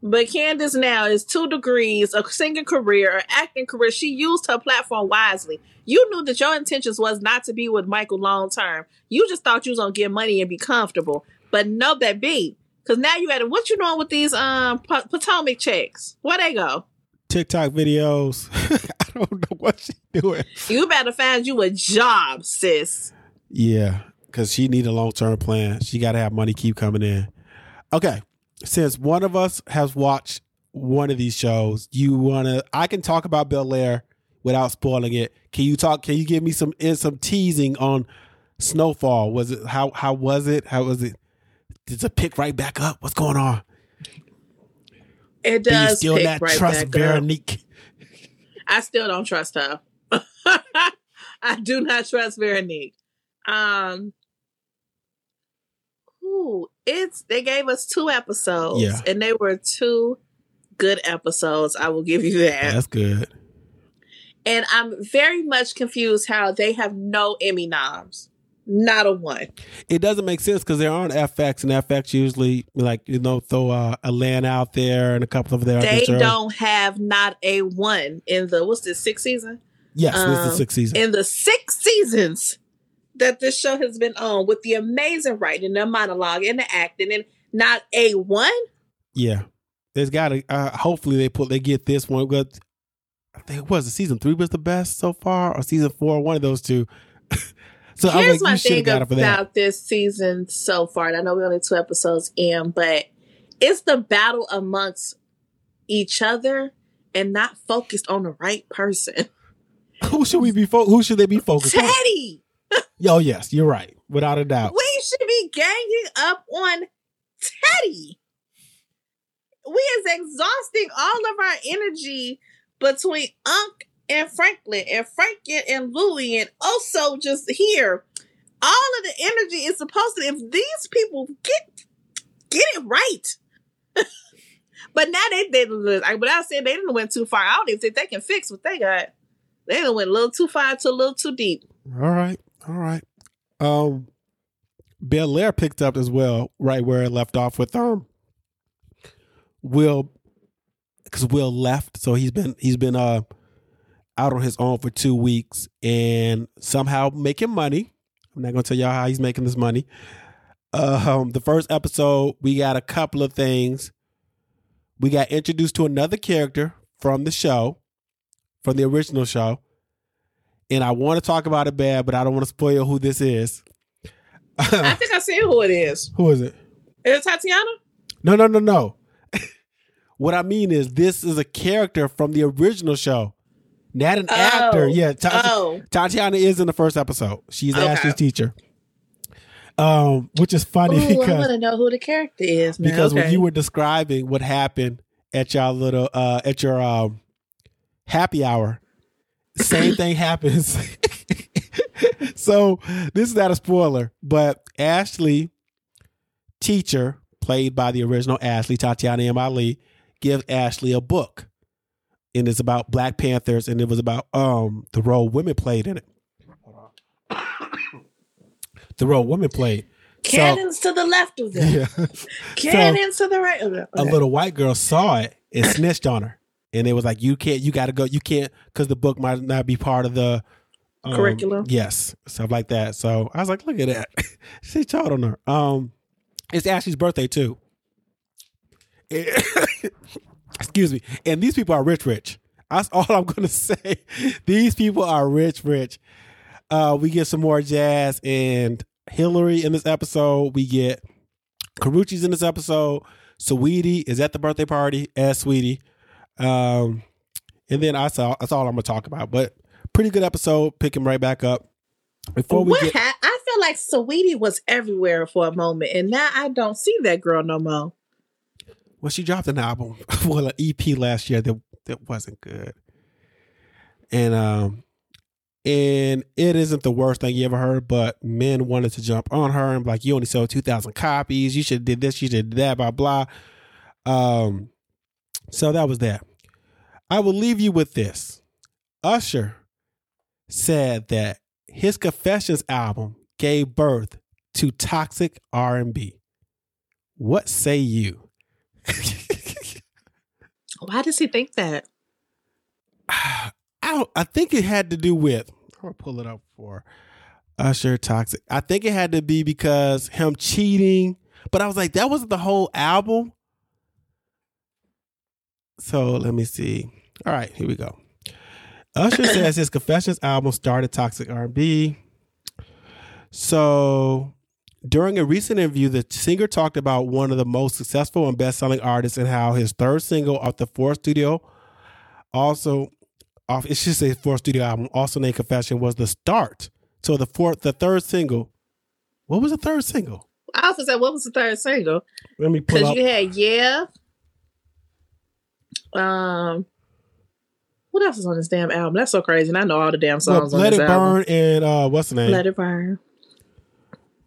B: But Candiace now is two degrees, a singing career, an acting career. She used her platform wisely. You knew that your intentions was not to be with Michael long term. You just thought you was gonna get money and be comfortable. But no, that be because now you got to what you doing with these um P- Potomac checks? Where they go?
A: TikTok videos. I don't know what she's doing.
B: You better find you a job, sis.
A: Yeah, because she need a long term plan. She got to have money keep coming in. Okay, since one of us has watched one of these shows, you wanna? I can talk about Bel Air without spoiling it. Can you talk? Can you give me some some teasing on Snowfall? Was it how how was it? How was it? Did it pick right back up? What's going on?
B: It
A: Do you
B: does
A: still not
B: right
A: trust
B: up.
A: Veronique?
B: I still don't trust her. I do not trust Veronique. Um, ooh, it's they gave us two episodes,
A: Yeah.
B: and they were two good episodes. I will give you that.
A: That's good.
B: And I'm very much confused how they have no Emmy noms, not a one.
A: it doesn't make sense because there aren't FX and FX usually like you know throw uh, a land out there and a couple of their
B: They don't have not a one in the what's this sixth season?
A: Yes, this is
B: um,
A: the sixth season.
B: in the six seasons that this show has been on with the amazing writing, the monologue, and the acting, and not a one.
A: yeah, there's got to. Uh, hopefully they put they get this one. But I think it was the season three was the best so far, or season four, one of those two. so I was
B: Here's
A: like,
B: my
A: you should have
B: thing
A: for that.
B: about this season so far. And I know we're only two episodes in, but it's the battle amongst each other and not focused on the right person.
A: Who should we be? Fo- who should they be focused on?
B: Teddy,
A: Oh yes, you're right, without a doubt.
B: we should be ganging up on Teddy. We is exhausting all of our energy between Unc and Franklin and Franklin and Louie and also just here. All of the energy is supposed to if these people get get it right. but now they they like without saying they didn't went too far. I don't even think they can fix what they got. They done went a little too far to a little too deep.
A: All right, all right. Um, Bel Air picked up as well, right where it left off with um Will, because Will left, so he's been he's been uh out on his own for two weeks and somehow making money. I'm not to tell y'all how he's making this money. Um, the first episode, we got a couple of things. We got introduced to another character from the show, from the original show. And I want to talk about it bad, but I don't want to spoil who this is.
B: I think I see who it is.
A: who is it?
B: Is it Tatyana?
A: No, no, no, no. what I mean is, this is a character from the original show, not an actor. Yeah, Tati-
B: oh.
A: Tatyana is in the first episode. She's
B: Okay.
A: Ashley's teacher. Um, which is funny
B: Ooh, I want to know who the character is. Now.
A: because when you were describing what happened at your little uh at your um happy hour, same thing happens. so this is not a spoiler, but Ashley, teacher, played by the original Ashley, Tatyana M. Ali, gives Ashley a book. And it's about Black Panthers, and it was about um the role women played in it. The role women played. So-
B: cannons to the left of them,
A: yeah.
B: cannons to the right of them.
A: a little white girl saw it and snitched on her. And it was like, you can't, you got to go, you can't, because the book might not be part of the um,
B: Curriculum.
A: Yes, stuff like that. So I was like, look at that. she told on her. Um, it's Ashley's birthday too. Excuse me. And these people are rich, rich. That's all I'm gonna say. These people are rich, rich. Uh, we get some more jazz and Hillary in this episode. We get Karuchi's in this episode. Saweetie is at the birthday party as Saweetie. Um, and then I saw that's all I'm gonna talk about. But pretty good episode. Pick him right back up. Before we
B: what
A: get
B: ha- I feel like Saweetie was everywhere for a moment, and now I don't see that girl no more.
A: well, she dropped an album, well, an EP last year that that wasn't good, and um, and it isn't the worst thing you ever heard. But men wanted to jump on her and be like, you only sold two thousand copies. You should did this. You should did that. Blah blah. Um, so that was that. I will leave you with this. Usher said that his Confessions album gave birth to toxic R&B. What say you?
B: Why does he think that?
A: I don't, I think it had to do with I'm gonna pull it up for Usher Toxic. I think it had to be because him cheating, but I was like, that wasn't the whole album. So let me see. All right, here we go. Usher says his Confessions album started toxic R&B. So during a recent interview, the singer talked about one of the most successful and best-selling artists and how his third single off the fourth studio also off it should say fourth studio album also named confession was the start so the fourth the third single what was the third single
B: I also said, what was the third single?
A: let me pull
B: Because you had yeah. Um, what else is on this damn album? That's so crazy, and I know all the damn
A: well,
B: songs on
A: let
B: this
A: it
B: album.
A: burn and uh what's the name
B: Let it burn.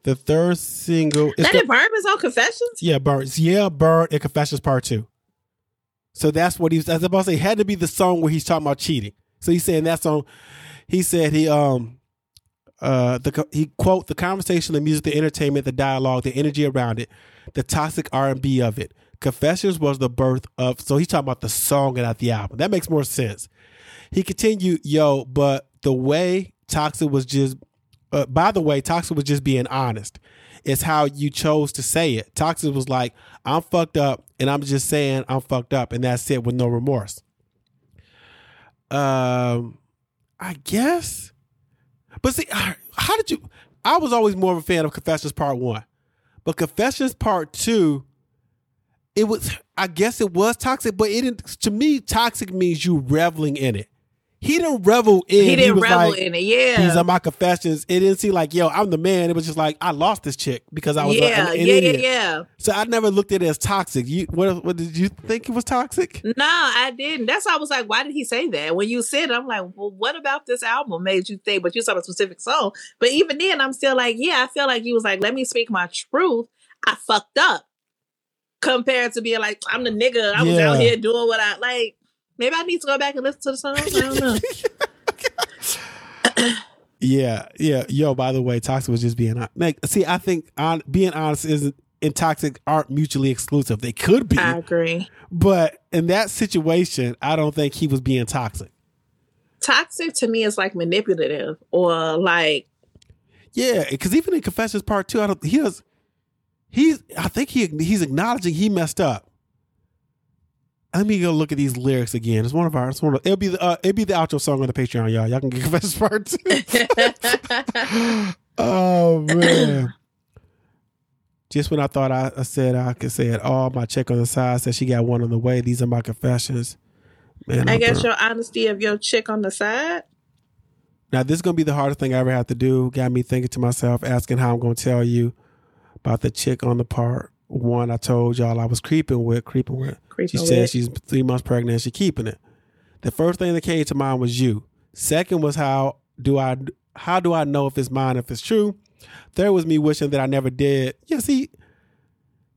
A: the third single it's
B: Let
A: the-
B: it burn is on Confessions.
A: yeah burn yeah burn and confessions part two so that's what he was I was about to say it had to be the song where he's talking about cheating so he's saying that song he said he um uh the he quote the conversation the music the entertainment the dialogue the energy around it the toxic r&b of it confessions was the birth of so he's talking about the song and not the album. That makes more sense. He continued yo but the way toxic was just uh, by the way toxic was just being honest. It's how you chose to say it. Toxic was like i'm fucked up and i'm just saying i'm fucked up and that's it with no remorse. Um i guess. But see how did you i was always more of a fan of confessions part one but confessions part two it was i guess it was toxic but it didn't to me toxic means you reveling in it he didn't revel in
B: He didn't
A: was
B: revel
A: like,
B: in it. Yeah.
A: these are my confessions. It didn't seem like, yo, I'm the man. It was just like I lost this chick because I was a-
B: yeah, yeah, yeah, yeah.
A: So I never looked at it as toxic. You what what did you think it was toxic?
B: No, I didn't. That's why I was like, why did he say that? When you said, it, I'm like, well, what about this album made you think? But you saw a specific song. But even then, I'm still like, yeah, I feel like he was like, let me speak my truth. I fucked up compared to being like, I'm the nigga. I was
A: Yeah.
B: out here doing what I like. Maybe I need to go back and listen to the song. I don't know.
A: Yeah, yeah. Yo, by the way, toxic was just being like. See, I think on being honest isn't and toxic aren't mutually exclusive. They could be,
B: I agree.
A: but in that situation, I don't think he was being toxic.
B: toxic to me is like manipulative or like
A: Yeah, because even in Confessions Part Two, I don't. He does. He's. I think he he's acknowledging he messed up. Let me go look at these lyrics again. It's one of our. It's one of. It'll be the. Uh, it'll be the outro song on the Patreon, y'all. Y'all can get Confessions Part Two. oh man. Just when I thought I, I said I could say it all, my check on the side said she got one on the way. These are my confessions. Man,
B: I
A: I'm
B: guess your honesty of your chick on the side.
A: Now this is gonna be the hardest thing I ever have to do. Got me thinking to myself, asking how I'm gonna tell you about the chick on the part one I told y'all I was creeping with, creeping with.
B: Creeping
A: she said
B: with.
A: she's three months pregnant and she keeping it. The first thing that came to mind was you. Second was how do I how do I know if it's mine if it's true? Third was me wishing that I never did. Yeah, see,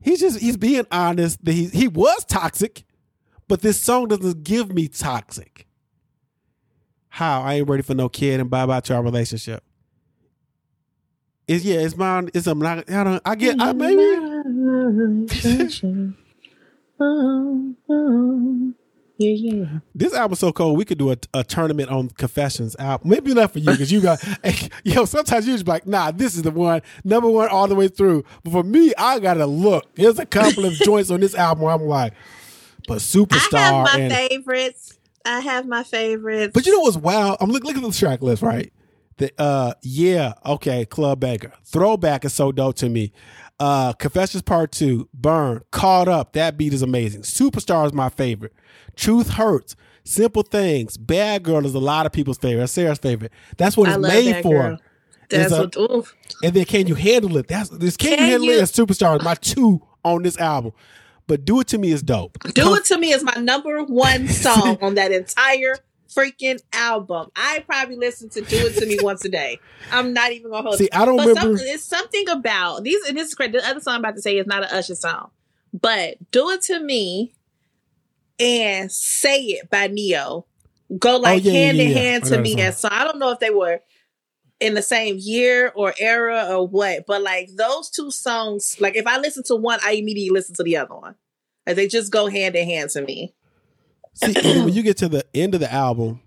A: he's just he's being honest that he he was toxic, but this song doesn't give me toxic. How I ain't ready for no kid and bye bye to our relationship. It's yeah, it's mine. It's not. I don't. I get. I maybe. Oh, oh.
B: Yeah, yeah.
A: This album's so cold. We could do a, a tournament on Confessions album. Maybe not for you because you got, yo. Sometimes you just be like, nah, this is the one, number one all the way through. But for me, I gotta look. There's a couple of joints on this album. Where I'm like, but superstar.
B: I have my
A: and,
B: favorites. I have my favorites.
A: but you know what's wild? I'm look look at the track list, right? The uh, yeah, okay, Club Banger, Throwback is so dope to me. Uh, Confessions Part Two, Burn, Caught Up. That beat is amazing. Superstar is my favorite. Truth Hurts. Simple Things. Bad Girl is a lot of people's favorite. That's Sarah's favorite. That's what
B: I
A: it's made
B: Bad
A: for.
B: Girl. That's
A: a-
B: what. Oof.
A: And then Can You Handle It? That's this Can, You Handle
B: You-
A: It and Superstar is my two on this album. But Do It To Me is dope.
B: Do It To Me is my number one song on that entire freaking album. I probably listen to Do It To Me once a day. I'm not even gonna hold
A: See,
B: it.
A: I don't
B: But
A: remember.
B: something, it's something about these, and this is correct. The other song I'm about to say is not an Usher song, but Do It To Me and Say It by Ne-Yo go oh, like
A: Oh, yeah, yeah,
B: hand in
A: yeah, yeah.
B: hand to me. And so I don't know if they were in the same year or era or what, but like those two songs, like if I listen to one, I immediately listen to the other one. Like they just go hand in hand to me.
A: See, when you get to the end of the album,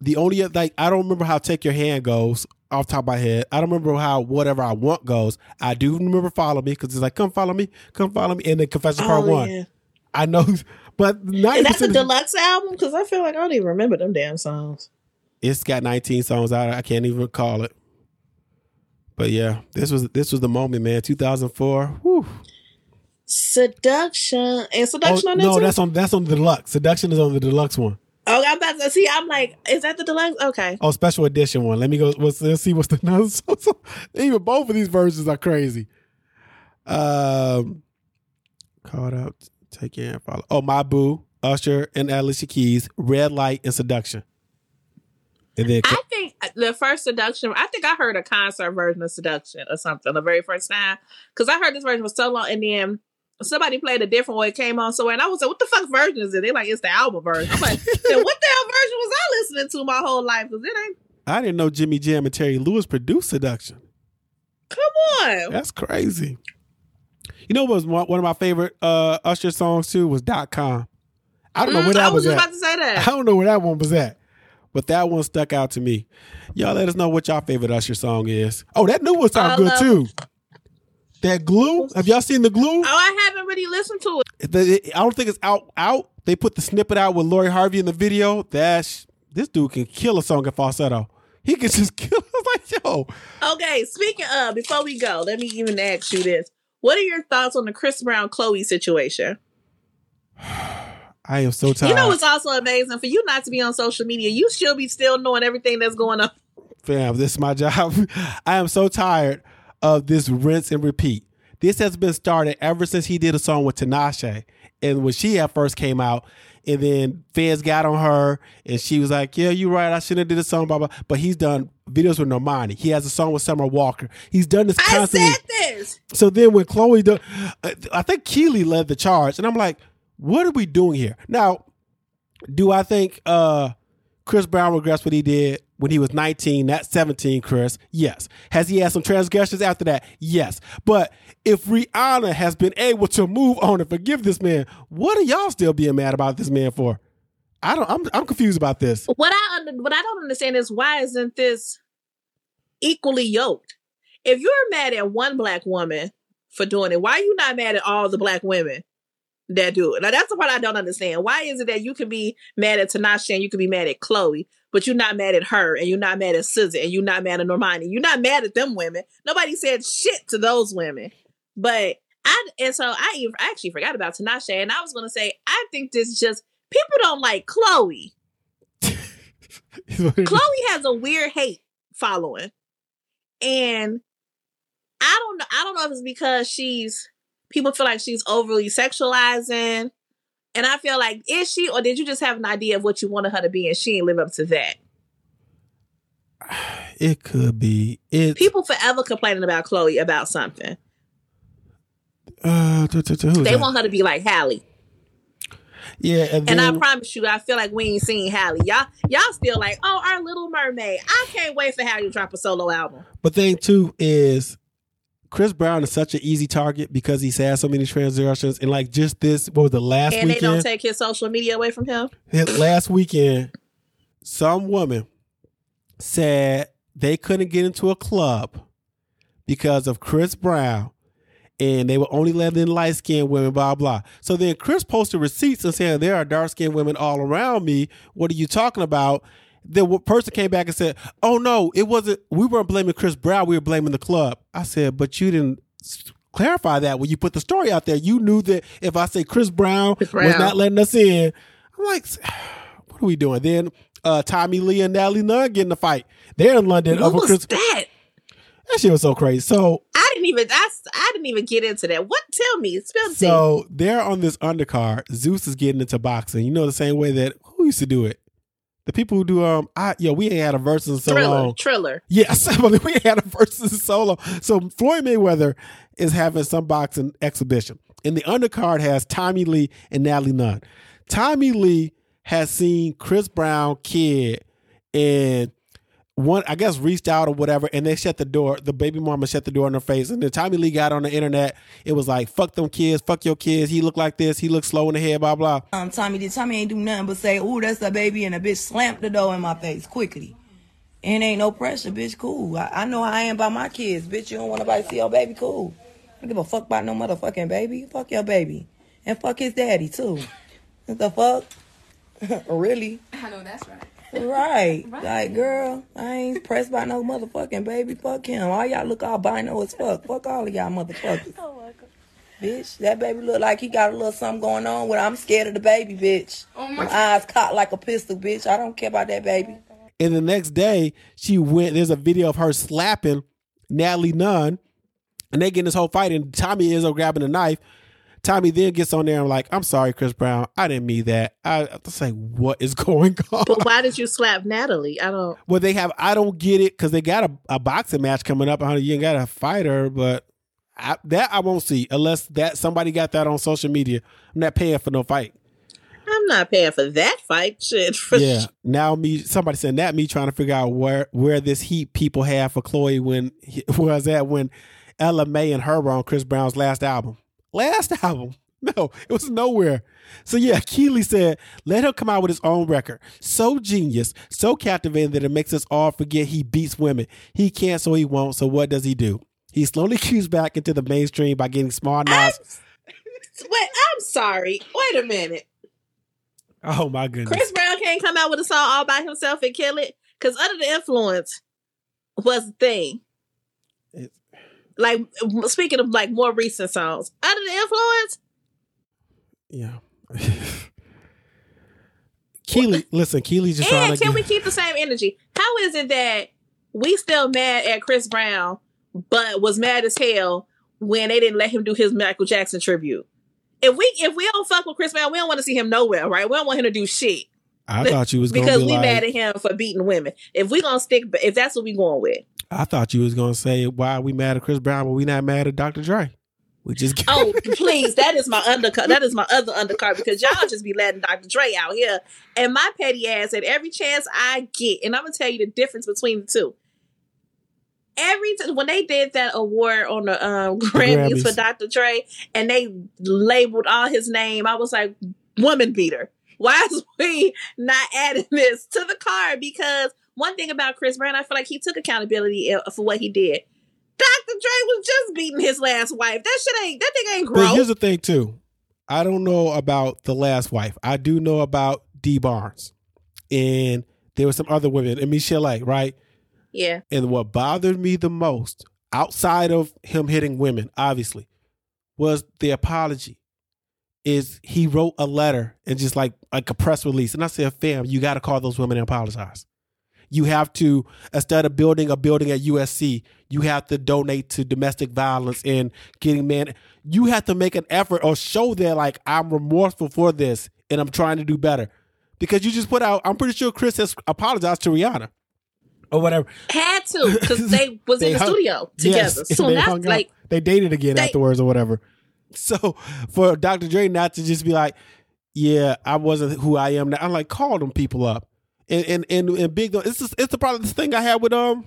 A: the only like I don't remember how "Take Your Hand" goes off the top of my head. I don't remember how "Whatever I Want" goes. I do remember "Follow Me" because it's like "Come follow me, come follow me," and then "Confession Part
B: Oh,
A: One."
B: yeah.
A: I know, but ninety
B: Is that the
A: percent
B: deluxe album? Because I feel like I don't even remember them damn songs.
A: it's got nineteen songs out. I can't even recall it. But yeah, this was this was the moment, man. Two thousand four. Whew.
B: Seduction and
A: Oh,
B: seduction on that
A: no,
B: too?
A: that's on that's on the deluxe. Seduction is on the deluxe one.
B: Oh, I'm about to see. I'm like, is that the deluxe? Okay.
A: Oh, special edition one. Let me go. Let's, let's see what's the no. So, so, even both of these versions are crazy. Um, caught up. Take care and follow. Oh, my boo, Usher and Alicia Keys, Red Light and Seduction. And then
B: I think the first seduction. I think I heard a concert version of seduction or something the very first time because I heard this version was so long, and then somebody played a different one. It came on somewhere, and I was like, "What the fuck version is it?" They're like, "It's the album version." I'm like, then "What the hell version was I listening to my whole life?" Because it ain't.
A: I didn't know Jimmy Jam and Terry Lewis produced Seduction.
B: Come on.
A: That's crazy. You know what was one of my favorite uh, Usher songs too was Dot Com. I don't know where
B: Mm,
A: that
B: I was
A: was
B: about to say that.
A: I don't know where that one was at, but that one stuck out to me. Y'all let us know what y'all favorite Usher song is. Oh, that new one sounds good
B: love-
A: too. That glue. Have y'all seen the glue?
B: Oh, I haven't really listened to it.
A: The- I don't think it's out. Out. They put the snippet out with Lori Harvey in the video. That's this dude can kill a song in falsetto. He can just kill. I was like, yo,
B: Okay, speaking of, before we go, let me even ask you this. What are your thoughts on the Chris Brown Chloe situation?
A: I am so tired.
B: You know, it's also amazing for you not to be on social media. You should be still knowing everything that's going on.
A: fam, this is my job. I am so tired of this rinse and repeat. This has been started ever since he did a song with Tinashe. And when she at first came out, and then fans got on her, and she was like, Yeah, you're right. I shouldn't have did a song, blah, blah. But he's done videos with Normani. He has a song with Summer Walker. He's done this
B: I
A: constantly.
B: said this.
A: So then when Chloe, do, I think Keely led the charge, and I'm like, what are we doing here? Now, do I think uh, Chris Brown regrets what he did when he was 19, not 17, Chris? Yes. Has he had some transgressions after that? Yes. But if Rihanna has been able to move on and forgive this man, what are y'all still being mad about this man for? I don't. I'm I'm confused about this.
B: What I what I don't understand is why isn't this equally yoked? If you're mad at one black woman for doing it, why are you not mad at all the black women that do it? Now that's the part I don't understand. Why is it that you can be mad at Tinashe and you can be mad at Chloe, but you're not mad at her and you're not mad at SZA and you're not mad at Normani? You're not mad at them women. Nobody said shit to those women. But I and so I, even, I actually forgot about Tinashe and I was gonna say I think this just people don't like Chloe. Chloe has a weird hate following. And I don't know I don't know if it's because she's people feel like she's overly sexualizing. And I feel like is she or did you just have an idea of what you wanted her to be and she ain't live up to that?
A: It could be. It
B: People forever complaining about Chloe about something.
A: Uh, t- t- t-
B: They
A: that?
B: want her to be like Halle.
A: yeah, and,
B: And I promise you, I feel like we ain't seen Halle. Y'all, y'all still like, oh, our Little Mermaid. I can't wait for Halle to drop a solo album.
A: but thing too is Chris Brown is such an easy target because he's had so many transgressions and like just this. What was the last
B: and they don't take his social media away from him.
A: His last weekend, some woman said they couldn't get into a club because of Chris Brown and they were only letting in light skinned women, blah, blah. So then Chris posted receipts and saying, There are dark skinned women all around me. What are you talking about? The person came back and said, Oh, no, it wasn't, we weren't blaming Chris Brown, we were blaming the club. I said, But you didn't clarify that when you put the story out there. You knew that if I say Chris Brown,
B: Chris
A: was not letting us in, I'm like, What are we doing? Then uh, Tommie Lee and Natalie Nunn get in a fight. They're in London
B: What
A: over
B: was
A: Chris.
B: that?
A: That shit was so crazy. So
B: I didn't even. I, I didn't even get into that. What? Tell me. Spill the.
A: So they're on this undercard. Zeus is getting into boxing. You know the same way that who used to do it? The people who do um I yo, we ain't had a versus in so
B: Thriller.
A: long.
B: Triller.
A: Yes, we ain't had a versus in so long. So Floyd Mayweather is having some boxing exhibition. And the undercard has Tommie Lee and Natalie Nunn. Tommie Lee has seen Chris Brown kid and one I guess reached out or whatever, and they shut the door. The baby mama shut the door in her face, and then Tommie Lee got on the internet. It was like, "Fuck them kids, fuck your kids." He looked like this. He looked slow in the head. Blah blah.
C: Um, Tommie did. Tommie ain't do nothing but say, "Ooh, that's a baby," and a bitch slammed the door in my face quickly. And ain't no pressure, bitch. Cool. I, I know how I am about my kids, bitch. You don't want nobody to see your baby. Cool. I don't give a fuck about no motherfucking baby. Fuck your baby, and fuck his daddy too. What the fuck? really?
D: I know that's right.
C: Right. Like, girl, I ain't pressed by no motherfucking baby. Fuck him. All y'all look albino as fuck. Fuck all of y'all motherfuckers. Bitch, that baby look like he got a little something going on with I'm scared of the baby, bitch.
D: Oh my-
C: My eyes cocked like a pistol, bitch. I don't care about that baby.
A: And the next day, she went. There's a video of her slapping Natalie Nunn, and they get in this whole fight. And Tommie ends up grabbing a knife. Tommie then gets on there and like, "I'm sorry, Chris Brown. I didn't mean that." I I was like, "What is going on?"
B: But why did you slap Natalie? I don't.
A: Well, they have. I don't get it because they got a, a boxing match coming up. You ain't got to fight her, but I, that I won't see unless that somebody got that on social media. I'm not paying for no fight.
B: I'm not paying for that fight. Shit. For
A: Yeah.
B: sh-
A: Now me, somebody said that me trying to figure out where where this heat people have for Chloe when was that when Ella Mai and her were on Chris Brown's last album. Last album. No, it was nowhere. So yeah, Keeley said, let him come out with his own record. So genius, so captivating that it makes us all forget he beats women. He can't, so he won't. So what does he do? He slowly creeps back into the mainstream by getting
B: small
A: nods.
B: wait, I'm sorry. Wait a minute.
A: Oh my goodness.
B: Chris Brown can't come out with a song all by himself and kill it because under the influence was the thing. Like speaking of like more recent songs, under the influence,
A: Yeah. Keely, listen, Keely's just
B: and can we keep the same energy? How is it that we still mad at Chris Brown, but was mad as hell when they didn't let him do his Michael Jackson tribute? If we if we don't fuck with Chris Brown, we don't want to see him nowhere, right? We don't want him to do shit
A: I thought you was
B: because
A: be
B: we
A: like,
B: mad at him for beating women. If we gonna stick, if that's what we going with,
A: I thought you was gonna say why we mad at Chris Brown, but we not mad at Dr. Dre. We just
B: oh please, that is my undercut. That is my other undercard because y'all just be letting Dr. Dre out here, and my petty ass at every chance I get, and I'm gonna tell you the difference between the two. Every time when they did that award on the um, Grammys,
A: Grammys.
B: for Dr. Dre, and they labeled all his name, I was like, "Woman beater." Why is we not adding this to the card? Because one thing about Chris Brown, I feel like he took accountability uh, for what he did. Dr. Dre was just beating his last wife. That shit ain't that thing ain't
A: But
B: gross.
A: here's the thing too. I don't know about the last wife. I do know about Dee Barnes. And there were some other women, and Michelle A, right?
B: yeah.
A: And what bothered me the most, outside of him hitting women, obviously, was the apology. Is he wrote a letter and just like like a press release. And I said, fam, you gotta call those women and apologize. You have to, instead of building a building at USC, you have to donate to domestic violence and getting men. You have to make an effort or show that like I'm remorseful for this and I'm trying to do better. Because you just put out, I'm pretty sure Chris has apologized to Rihanna or whatever.
B: Had to, because they was
A: They
B: in the
A: hung-
B: studio together.
A: Yes,
B: so
A: they
B: that's
A: hung out.
B: like
A: they dated again
B: they-
A: afterwards or whatever. So for Dr. Dre not to just be like, "Yeah, I wasn't who I am now," I'm like, call them people up, and and and, and big. It's just, it's the probably the thing I had with um,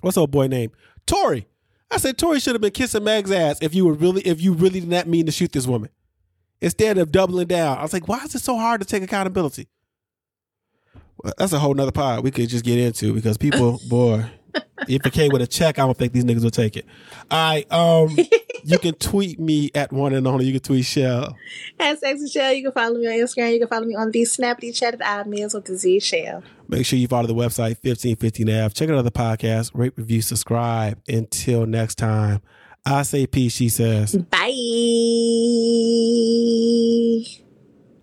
A: what's old boy name Tory. I said Tory should have been kissing Meg's ass if you were really if you really did not mean to shoot this woman. Instead of doubling down, I was like, why is it so hard to take accountability? Well, that's a whole nother pod we could just get into because people, boy, if it came with a check, I don't think these niggas will take it. All right, um, you can tweet me at one and only. You can tweet Chelle.
B: at Sexy Chelle. You can follow me on Instagram. You can follow me on the Snappity Chat at I Meals with the Z Shell.
A: Make sure you follow the website 1550 Nav. Check out other podcasts. Rate, review, subscribe. Until next time, I say peace. She says.
B: Bye.